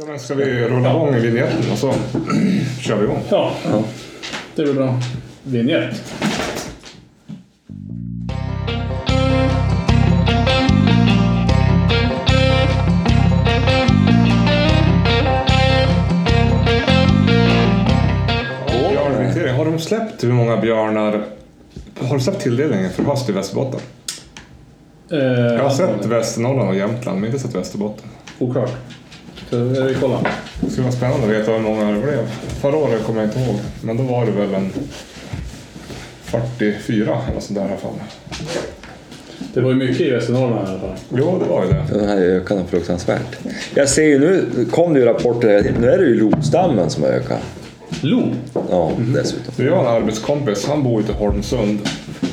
Ja, men ska vi rulla igång vignetten och så kör vi igång? Ja, det är väl bra. Vinjett. Björnhantering. Har de släppt hur många björnar... Har du släppt tilldelningen för höst i Västerbotten? Eh, Jag har sett Västernorrland och Jämtland, men inte sett Västerbotten. Oklart. Ska vi kolla? Det skulle vara spännande att veta hur många det blev. Förra året kommer jag inte ihåg, men då var det väl en 44 eller sånt där i alla fall. Det var ju mycket i Västernorrland i alla fall. Jo, det var ju det. Den här ökar nog fruktansvärt. Jag ser ju nu, kom det ju rapporter. Nu är det ju lostammen som ökar. Lo. Ja, dessutom. Så jag har en arbetskompis, han bor ute i Holmsund.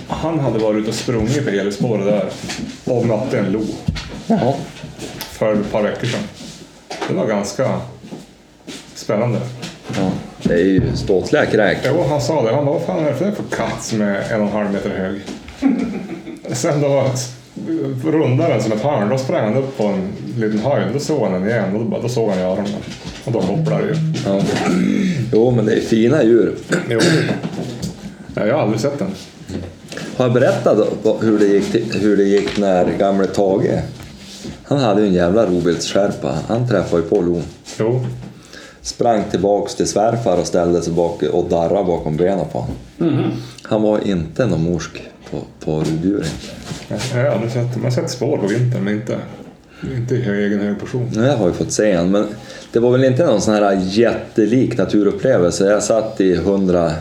Han hade varit ute och sprungit på elspåret där och mötte en lo Jaha. för ett par veckor sedan. Det var ganska spännande. Ja, det är ju ståtliga kräk. Jo, han sa det. Han bara, vad fan är det för för katt som är en och en halv meter hög? Sen då rundade den som ett hörn. Då sprang han upp på en liten höjd. Då såg han den igen och då, då såg han i öronen. Och då kopplade det ju. Ja. Jo, men det är fina djur. Jo. Jag har aldrig sett den. Har jag berättat hur det gick, till, hur det gick när gamle Tage, han hade ju en jävla rovviltsskärpa. Han träffade ju på lon. Jo. Sprang tillbaks till svärfar och ställde sig bak och darrade bakom benen på honom. Han var inte någon morsk på, på rovdjuren. Jag har aldrig sett. Man har sett spår på vintern, men inte, inte i egen hög portion. Har jag ju fått se han, men det var väl inte någon sån här jättelik naturupplevelse. Jag satt i 100,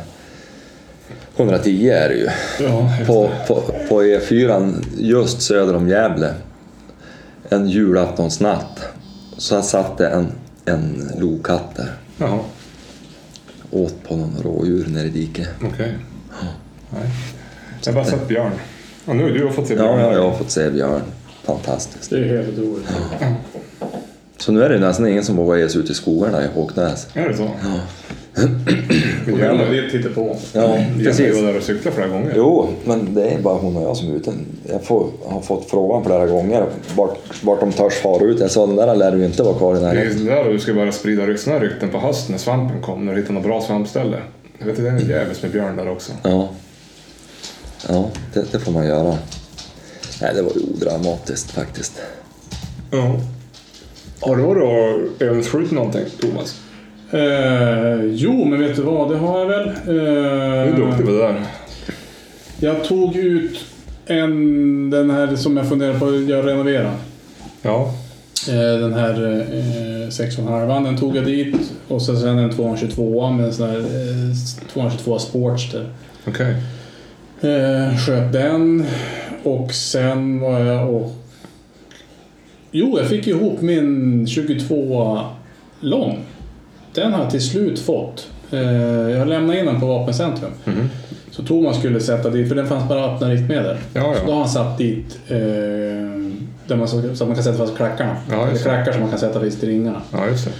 110 är det ju. Ja, På, på, på E4 just söder om Gävle. En julaftonsnatt. Så satt det en, en lokatt där. Jaha, Åt på någon rådjur nere i diket. okej. Nej. Jag har bara sett björn. Och nu har du fått se björn. Ja, ja, jag har fått se björn. Fantastiskt. Det är helt otroligt. Så nu är det nästan ingen som vågar ge sig ut i skogarna i Håknäs. Är det så? På grund av ditt hittepå. Ja, Jag precis. var där och cyklade flera gånger. Jo, men det är bara hon och jag som är ute. Jag får, har fått frågan flera gånger vart, vart de törs fara ut. Jag sa den där lär du inte vara kvar i Det är närheten. där du ska börja sprida här rykten på hösten när svampen kom, när du hittar något bra svampställe. Jag vet det är en jävel med björn där också. Ja, ja det, det får man göra. Nej, det var ju odramatiskt faktiskt. Ja. Har du varit och övningsskjutit någonting, Thomas? Eh, jo, men vet du vad? Det har jag väl. Eh, Du är duktig på det där. Jag tog ut en, den här som jag funderar på att göra renovera. Ja. Eh, Den här eh, 6,5 den tog jag dit och sen sen en 222 med en sån här eh, 222 Sportster. Okej. Eh, sköt den och sen var jag och... Jo, jag fick ihop min 22 lång. Den har jag till slut fått. Eh, jag lämnade in den på Vapencentrum. Mhm. Så Thomas skulle sätta dit, för den fanns bara öppna riktmedel. Ja, Så då ja. har han satt dit eh, där man, så, så att man kan sätta fast klackarna. Ja, Eller klackar som man kan sätta vid stringarna. Ja, just det.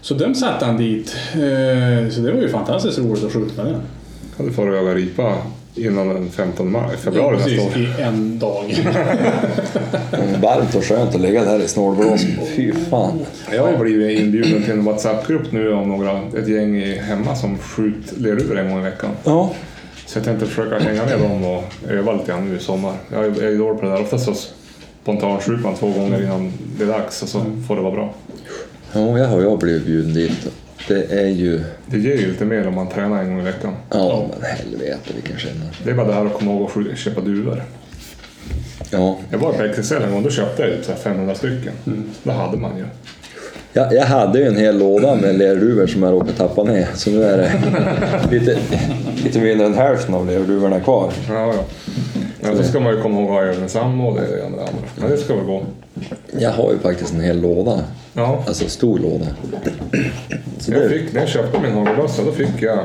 Så den satte han dit. Eh, så det var ju fantastiskt roligt att skjuta med den. Kan du få öga ripa innan den 15 maj, februari nästa Precis, år. i en dag. Varmt och skönt att ligga där i snålblåst. Fy fan. Jag har blivit inbjuden till en WhatsApp-grupp nu om några, ett gäng i hemma som skjuter lerur en gång i veckan. Ja, Så jag tänkte försöka hänga med dem och öva lite grann nu i sommar. Jag är jag är dålig på det där. Oftast så spontanskjuter man två gånger innan det är dags och så får det vara bra. ja jag har jag blivit bjuden dit. Det är ju... Det ger ju lite mer om man tränar en gång i veckan. Ja, men helvete vilken skillnad. Det är bara det här att komma ihåg att köpa duvor. Ja, Jag var på XXL en gång, då köpte jag så här 500 stycken. Det hade man ju. Jag, jag hade ju en hel låda med lerduvor som jag råkade tappa ner. Så nu är det lite, lite mindre än hälften av lerduvorna kvar. Ja, ja. Men så ska man ju komma ihåg att ha även samma och det ena och det andra. Men det ska väl gå. Jag har ju faktiskt en hel låda. Ja. Alltså stor låda. Så Jag det, fick, när jag köpte min hagelbössa då fick jag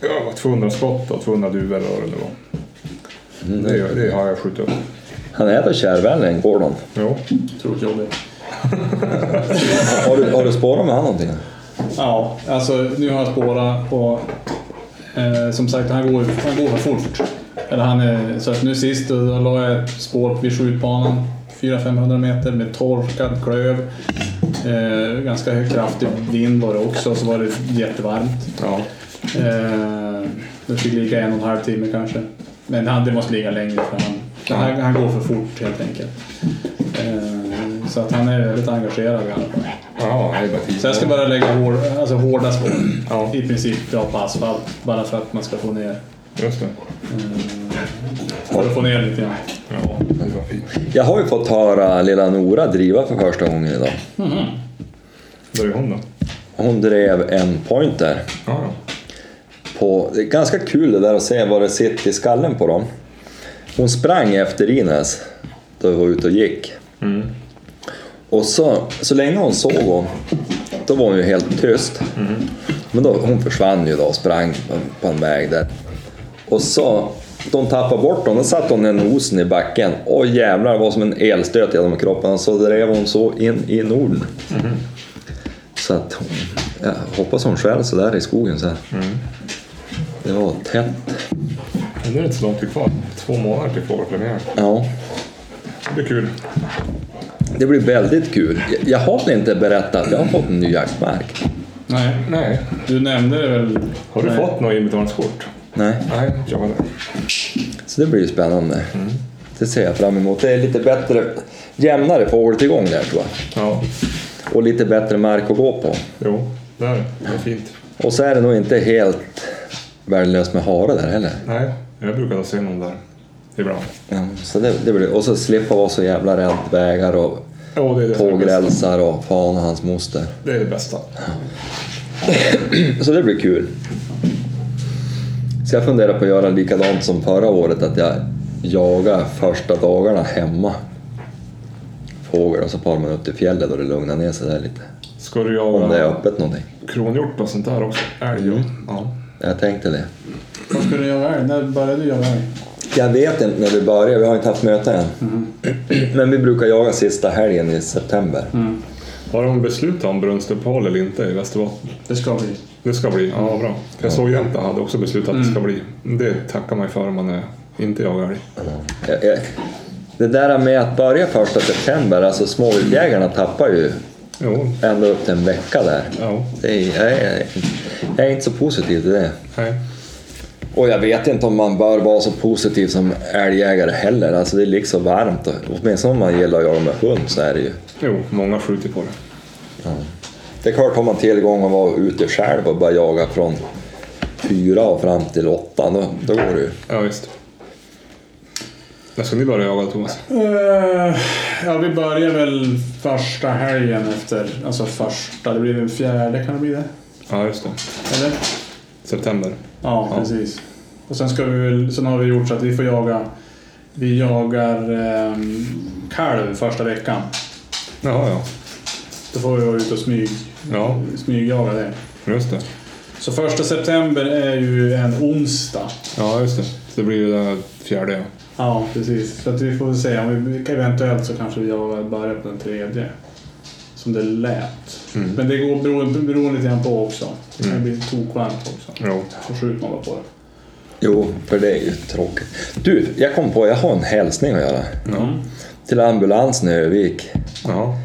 ja, 200 skott och 200 duvor eller vad det nu var. Det, det har jag skjutit upp. han är väl kärvänlig, Gordon? Jo. Otroligt jobbigt. Har du, har du spårat med han någonting? Ja, alltså nu har jag spårat och eh, som sagt han går, han går för fort. Eller han är, så att nu sist då, då la jag ett spår vid skjutbanan 400-500 meter med torkad klöv. Eh, ganska kraftig vind var det också, så var det jättevarmt. Ja. Eh, det fick ligga en och en halv timme kanske. Men han, det måste ligga längre för han, han, han går för fort helt enkelt. Eh, så att han är väldigt engagerad i alla fall. Ja. Så jag ska bara lägga hår, alltså hårda spår. Ja. I princip ja, på asfalt. Bara för att man ska få ner... Just det. För att få ner lite grann. Ja, det var fint. Jag har ju fått höra lilla Nora driva för första gången idag. Vad är hon då? Hon drev en pointer. Ja, ja. På, det är ganska kul det där att se vad det sitter i skallen på dem. Hon sprang efter Ines då vi var ute och gick. Och så, så länge hon såg hon, då var hon ju helt tyst. Men då, hon försvann ju då och sprang på, på en väg där. Och så, de tappade bort honom, då satte hon ner nosen i backen. Och jävlar, det var som en elstöt genom kroppen. Så drev hon så in i Norden. Så att hon, jag hoppas hon själv så där i skogen så här. Det var tätt. Men nu är det inte så långt kvar. Två månader till fågelpremiär. Ja, Det blir kul. det blir väldigt kul. Jag- Jag har inte berättat att jag har fått en ny jaktmark. Nej, Nej. du nämnde det väl? Har du Nej. fått något inbetalningskort? Nej, Nej, inte jag heller. så det blir ju spännande. Det ser jag fram emot. Det är lite bättre, jämnare fågeltillgång där tror jag. Ja, Och lite bättre mark att gå på. jo, det är det. Det är fint. Och så är det nog inte helt värdelöst med hare där heller. Nej, jag brukar se någon där ibland. Ja, så det, det blir, och så slippa vara så jävla rädd vägar och Ja, det det tågrälsar och fan och hans moster. Det är det bästa. Så det blir kul. Så jag funderar på att göra likadant som förra året, att jag jagar första dagarna hemma. Fågel och så far man upp till fjället och det lugnar ner sig där lite. Ska du Om det är jaga öppet någonting. kronhjort och sånt där också? Älg och... Ja. Jag tänkte det. Vad ska du göra älg? När började du jaga älg? Jag vet inte när vi börjar, vi har inte haft möte än. Men vi brukar jaga sista helgen i september. Har de beslutat om brunstuppehåll eller inte i Västerbotten? Det ska bli. Det ska bli? Ja, bra. Jag såg Jämtland hade också beslutat att det ska bli. Det tackar man ju för om man är inte jagar älg. Det där med att börja första september, alltså småviltjägarna tappar ju Jo, ända upp till en vecka där. ja. Det är, jag, är, jag är inte så positiv till det. Nej. Och jag vet inte om man bör vara så positiv som älgjägare heller. Alltså det är liksom varmt. Och, åtminstone om man gillar att jaga med hund så är det ju. Jo, många skjuter på det. Det är klart, har man tillgång att vara ute själv och bara jaga från fyra och fram till åtta, då, då går det ju. Ja, visst. När ska ni börja jaga Thomas? Eh, ja, vi börjar väl första helgen efter, alltså första, det blir den fjärde kan det bli det? Ja, just det. Eller? September. Ja, Ja. precis. Och sen ska vi väl, sen har vi gjort så att vi får jaga, vi jagar eh, kalv första veckan. Jaha, ja. Då får vi vara ute och smyg, Ja, smygjaga det. just det. Så första september är ju en onsdag. Ja, just det. Så det blir ju den fjärde, ja. Ja, precis. Så att vi får väl se. Om vi, eventuellt så kanske vi jagar börjar på den tredje. Som det lät. Mm. Men det går beroende, beroende lite grann på också. Det blir tokvarmt också. Jo. Så skjuter man bara på det. Jo, för det är ju tråkigt. Du, jag kom på, jag har en hälsning att göra. Ja. Till ambulansen i Övik. Ja.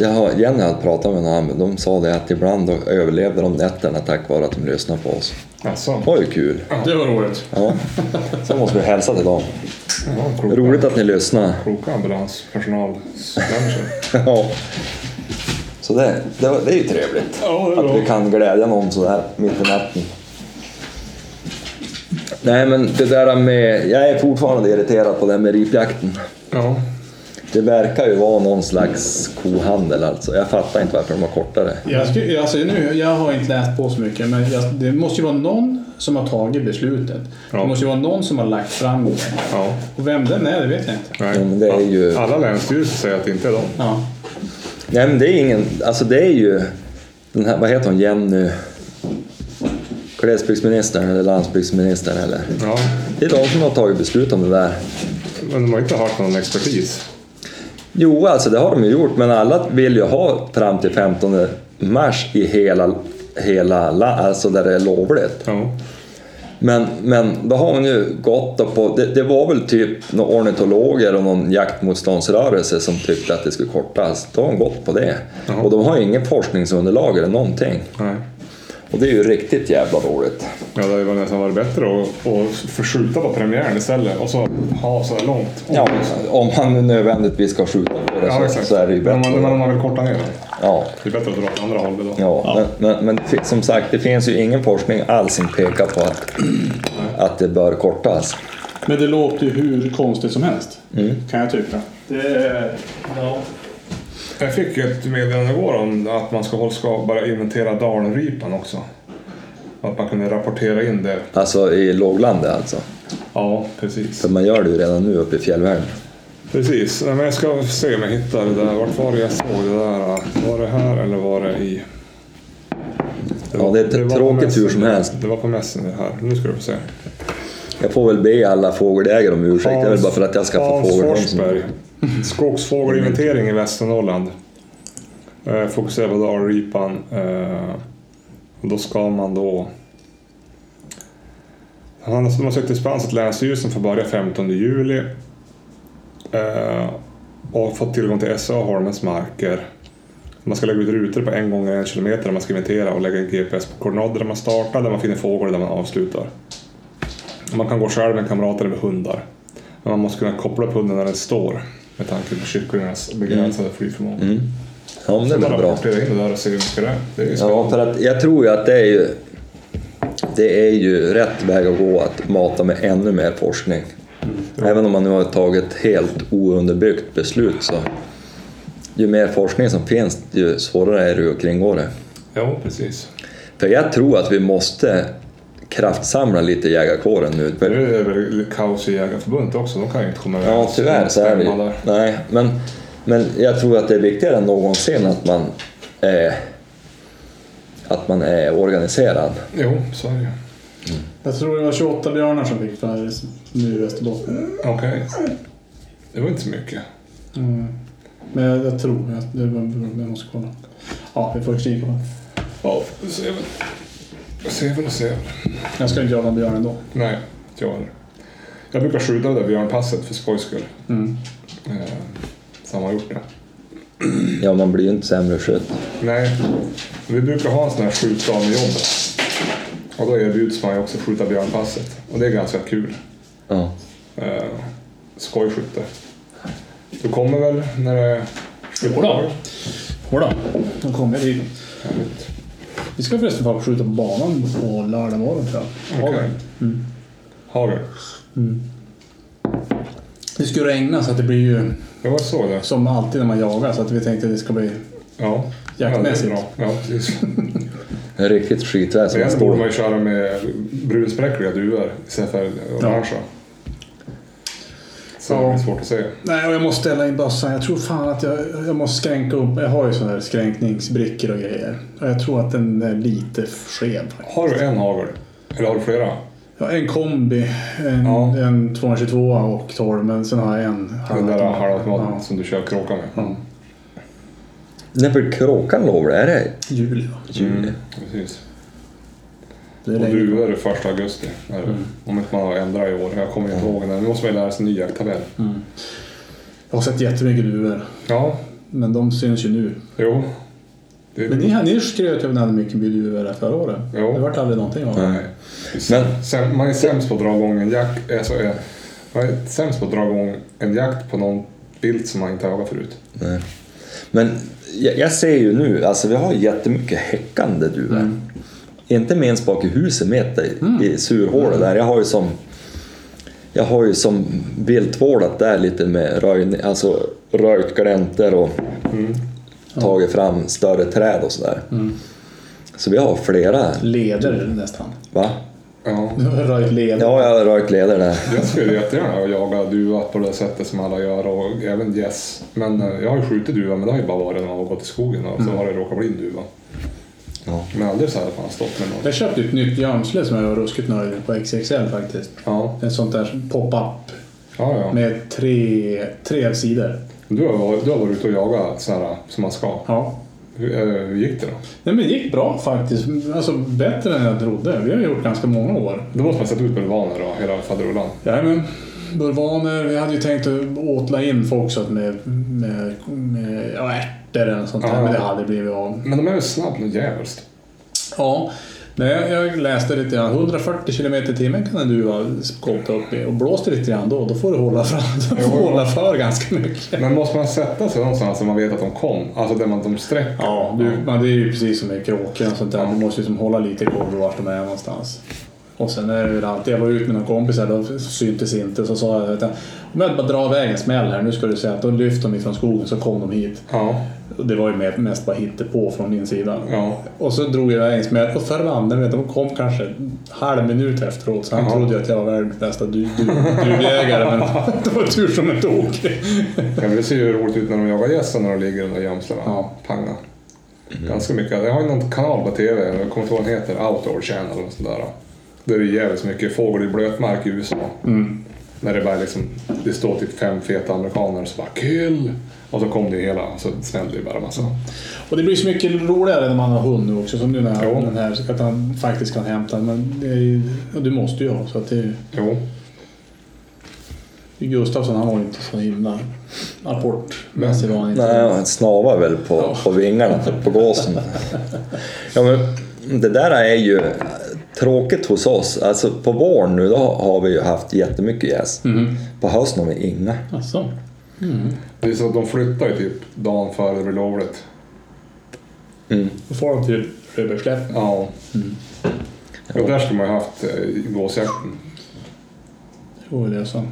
Jag har, Jenny hade pratat med någon, de sa det att ibland överlevde de nätterna tack vare att de lyssnade på oss. Alltså. Det var ju kul. Det var roligt. Ja. Så måste vi hälsa till dem. Ja, kloka, Roligt att ni lyssnar. kloka ambulanspersonalmänniskor. Ja. Så det, det, det är ju trevligt. Ja, Att vi kan glädja någon sådär mitt i natten. Nej men det där med, jag är fortfarande irriterad på det här med ripjakten. Ja. Det verkar ju vara någon slags kohandel alltså. Jag fattar inte varför de har kortare. Jag, skulle, alltså, nu, jag har inte läst på så mycket, men jag, det måste ju vara någon som har tagit beslutet. Ja. Det måste ju vara någon som har lagt fram det. ja. Och vem den är, det vet jag inte. Nej. Men det är ju- Alla länsstyrelser säger att det inte är de. Ja. Nej men det är ingen, alltså det är ju den här, vad heter hon, Jenny? Glesbygdsministern eller landsbygdsministern eller? Ja. Det är de som har tagit beslut om det där. Men de har inte hört någon expertis. Jo, alltså det har de ju gjort, men alla vill ju ha fram till 15 mars i hela, hela la- alltså där det är lovligt. Ja. Men, men då har hon ju gått på, det, det var väl typ några ornitologer och någon jaktmotståndsrörelse som tyckte att det skulle kortas. Då har hon gått på det. Jaha. Och de har ju inget forskningsunderlag eller någonting. Nej. Och det är ju riktigt jävla dåligt. Ja, det hade ju nästan varit bättre att, att förskjuta på premiären istället och så ha så här långt. Ja, om man nu nödvändigtvis ska skjuta på det Ja, så, exakt. så är det ju Men bättre. man, men om man vill korta ner det. Ja, Det är bättre att dra åt andra hållet då. ja. Men, men, men fin- som sagt, det finns ju ingen forskning alls som pekar på att, att det bör kortas. Men det låter ju hur konstigt som helst. Mm. Kan jag tycka. Det, ja. Jag fick ett meddelande igår om att man ska, ska bara inventera dalripan också. Att man kunde rapportera in det. Alltså i låglandet alltså. Ja, precis. För man gör det ju redan nu uppe i fjällvärlden. Precis. Men jag ska se om jag hittar det där. Vart var det jag såg det där? Var det här eller var det i... Ja, det är på tråkigt hur som helst. Det var på mässen det här. Nu ska du få se. Jag får väl be alla fågelägare om ursäkt. Det är väl bara för att jag ska få Hans. Forsberg. Skogsfågelinventering i Västernorrland. Eh, fokuserar på dalripan. Eh, och då ska man då... Han har sökt dispens att Länsstyrelsen för att börja 15 juli. Eh, och fått tillgång till SA Holmens marker. Man ska lägga ut rutor på en gång en kilometer där man ska inventera och lägga en GPS på koordinater där man startar, där man finner fågel och där man avslutar. Man kan gå själv med kamrater eller med hundar. Men man måste kunna koppla upp hunden när den står med tanke på kycklingarnas begränsade flygförmåga. Mm. Ja, men det bara bra. rapportera in det där och se hur mycket det är. Det är Ja, för att jag tror ju att det är ju, det är ju rätt väg att gå att mata med ännu mer forskning. Även om man nu har tagit ett helt ounderbyggt beslut så ju mer forskning som finns ju svårare är det att kringgå det. Jo, precis. För jag tror att vi måste kraftsamla lite i jägarkåren nu. För, Nu är det väl kaos i Jägarförbundet också. De kan ju inte komma ja, överens. tyvärr så är det ju. Nej, men, men jag tror att det är viktigare än någonsin att man är, att man är organiserad. Jo, så är det ju. Jag tror det var 28 björnar som fick för nu i Västerbotten. Okej. Det var inte så mycket. Mm. Men jag, jag tror att det var jag måste kolla. Ja, vi får kika på det. Ja, vi ser väl. Vi ser väl och ser. Jag ska inte jaga björn ändå. Nej, inte jag heller. Jag brukar skjuta det där björnpasset för skojs skull. Mm. Eh, så har man gjort det. Ja, man blir ju inte sämre skytt. Nej, vi brukar ha en sån här skjutdag med jobbet. Och då erbjuds man ju också skjuta björnpasset. Och det är ganska kul. Ja. Eh, skojskytte. Du kommer väl när det är Jodå. Jodå, då kommer jag dit. Härligt. Vi ska förresten få skjuta på banan på lördag morgon tror jag. Okej. Mm. Hagel. Det ska ju regna så att det blir ju Ja, jag såg det. som alltid när man jagar så att vi tänkte att det ska bli Ja. Jaktmässigt. Ja, det är bra. Ja, precis. En riktigt man Egentligen borde man ju köra med brunspräckliga duvor istället för orangea. Så det Ja. är svårt att se. Nej, och jag måste ställa in bössan. Jag tror fan att jag, jag måste skränka upp. Jag har ju sådana här skränkningsbrickor och grejer. Och jag tror att den är lite skev. Har du en hagel? Eller har du flera? Har en kombi, en, Ja. en 222 och 12, men sen har jag en Den där halvautomat. halvautomaten Ja. som du kör kråka med? Ja. När blir kråkan lov? Är det Juli va? juli? Mm, precis. Det är Och duvor är första augusti. Är det. Mm. Om inte man har ändrat i år. Jag kommer inte ihåg. Nu måste man ju lära sig en ny jakttabell. Mm. Jag har sett jättemycket duvor, Ja, men de syns ju nu. jo. Det Men ni, ni skröt ju om att ni hade mycket duvor förra året. Jo. Det vart aldrig någonting av det. Men- Sen, man är sämst på att dra igång en jakt. Alltså, är, man är sämst på att dra igång en jakt på någon vilt som man inte har jagat förut. Nej. Men jag, jag ser ju nu, alltså vi har jättemycket häckande duvor. Mm. Inte minst bak i huset mitt i, i surhålet där. Jag har ju som jag har ju som viltvårdat där lite med röjning, alltså röjt gläntor och Mm. tagit fram större träd och sådär. Mm. Så vi har flera, Leder nästan. va? Ja. Du har röjt leder. Ja, jag har röjt leder där. Jag skulle jättegärna jaga duva på det sättet som alla gör och även gäss. Men eh, jag har ju skjutit duva men det har ju bara varit när man har gått i skogen och så har det råkat bli en duva. Ja. Men aldrig så man har stått med någon. Jag köpte ett nytt gömsle som jag var ruskigt nöjd med på XXL faktiskt. Ja, En sånt där pop-up ja. ja. med tre, tre sidor. Du, har, varit- du har varit ute och jagat så här som man ska. Ja. Hur, eh, hur gick det då? Nej, men det gick bra faktiskt. Alltså bättre än jag trodde. Vi har gjort ganska många år. Då måste man sätta ut bulvaner då, hela faderullan. Jajamän. Bulvaner, vi hade ju tänkt att åtla in folk så att med, med, med ja, ärtor eller något sånt där, Ja. men det hade blivit av. Men de är väl snabbt något djävulskt? Ja, nej, jag läste lite grann. 140 km i timmen kan en duva skåpta upp i och blåste lite grann då, då får du hålla, fram, du får hålla för ganska mycket. Men måste man sätta sig någonstans så man vet att de kom? Alltså där man, de sträcker? Ja, du, men det är ju precis som med kråkor och sånt där. Du måste ju som hålla lite koll på vart de är någonstans. Och sen är det väl alltid, jag var ute med några kompisar, då syntes inte. Så sa jag, du, om jag bara drar iväg en smäll här, nu ska du säga att då lyfter de ifrån skogen så kom de hit. Ja. Det var ju mest bara på från min sida. ja. Och så drog jag iväg en smäll och förbannade vet, de kom kanske en halv minut efteråt. Så han Jaha. trodde att jag var världens bästa du- du- duvjägare. men det var tur som det tog. ja det ser ju roligt ut när de jagar gäss när de ligger i de där gömslena. Ja. Panga. Ganska mycket. Jag har ju någon kanal på TV, jag kommer inte ihåg vad den heter, Outdoor Channel eller sånt Där är det jävligt mycket fågel i blötmark i USA. Mm. När det bara liksom, det står typ fem feta amerikaner och så bara kill! Och så kom det hela, så smällde det bara massa. Och det blir så mycket roligare när man har hund nu också. Som nu när Jo. har den här, så att han faktiskt kan hämta. Men det är, ju- och du måste ju ha. Så att det, är- Jo. Gustafsson han var inte så himla apportmässig var han inte. Nej, han snavar väl på, Ja. på vingarna på gåsen. Ja, men det där är ju tråkigt hos oss. Alltså på våren nu då har vi ju haft jättemycket gäss. Mhm. På hösten har vi inga. Alltså. Det är så att de flyttar ju typ dagen före det blir lovligt. Mm. Då får de till Röbergslätten. Ja. Och där skulle man ju haft eh, gåsjakten. Jo, det är så.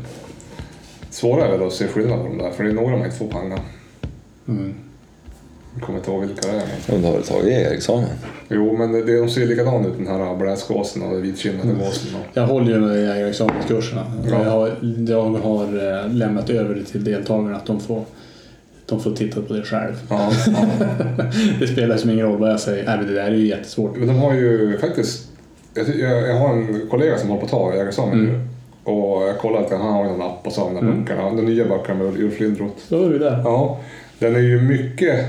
Svårare är väl att se skillnad på de där, för det är några man inte får panga. Mm. Jag kommer inte ihåg vilka det är. Men... De har väl tagit examen. Jo, men det, de ser likadana ut den här bläsgåsen och den vitkindade gåsen. Och... Jag håller ju med jägarexamenskurserna. Ja. Jag har, jag har eh, lämnat över det till deltagarna att de får, de får titta på det själv. Ja, ja. Det spelar som ingen roll vad jag säger. Nej, men det där är ju jättesvårt. Men de har ju faktiskt... Jag, jag, jag har en kollega som håller på att ta jägarexamen Mm. nu. Och jag kollade att han har någon app och så har de där Mm. böckerna. De nya böckerna med Ulf Lindroth. Då är vi där. Ja, den är ju mycket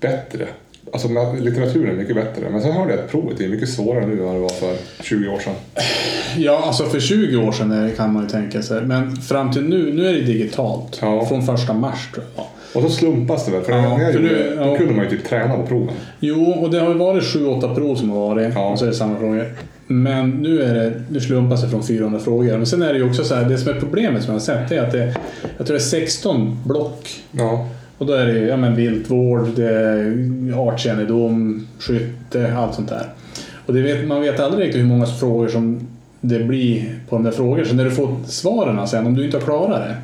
bättre. Alltså litteraturen är mycket bättre. Men sen hörde jag att provet är mycket svårare nu än vad det var för 20 år sedan. Ja, alltså för 20 år sedan kan man ju tänka sig. Men fram till nu, nu är det digitalt. Ja. Från första mars tror jag. Och så slumpas det väl? För Ja, för gjorde, nu- då ja. kunde man ju typ träna på proven. Jo, och det har ju varit 7-8 prov som har varit. Ja. Och så är det samma frågor. Men nu är det, nu slumpas det från 400 frågor. Men sen är det ju också så här, det som är problemet som jag har sett är att det, jag tror det är 16 block. Ja, Och då är det ju ja, men viltvård, artkännedom, skytte, allt sånt där. Och vet, man vet aldrig riktigt hur många frågor som det blir på de där frågorna. Så när du får svaren sen, om du inte har klarat det.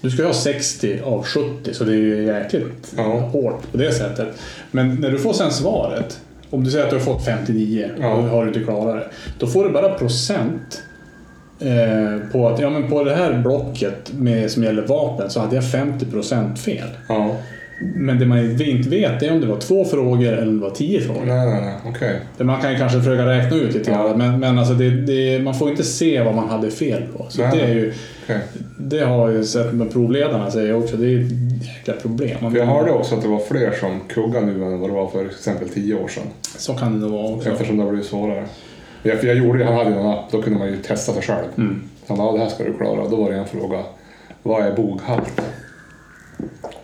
Du ska ju ha 60 av 70, så det är ju jäkligt Ja. hårt på det sättet. Men när du får sen svaret, om du säger att du har fått 59 Ja. och har du inte klarat det. Då får du bara procent eh, på att ja, men på det här blocket med, som gäller vapen så hade jag 50% fel. ja. Men det man inte vet är om det var två frågor eller om det var tio frågor. Nej, nej, nej. Det Man kan ju kanske försöka räkna ut lite grann, Ja. men, men alltså det, det, man får inte se vad man hade fel på. Så Nej. det, är ju, okej. det har jag ju sett med provledarna säger också, det är ett jäkla problem. För jag hörde också att det var fler som kuggade nu än vad det var för exempel 10 år sedan. Så kan det nog vara också. Eftersom det har blivit svårare. Ja, för jag gjorde ju- han hade ju någon app, då kunde man ju testa sig själv. Mm. Han ja, det här ska du klara. Då var det en fråga. Vad är boghalt?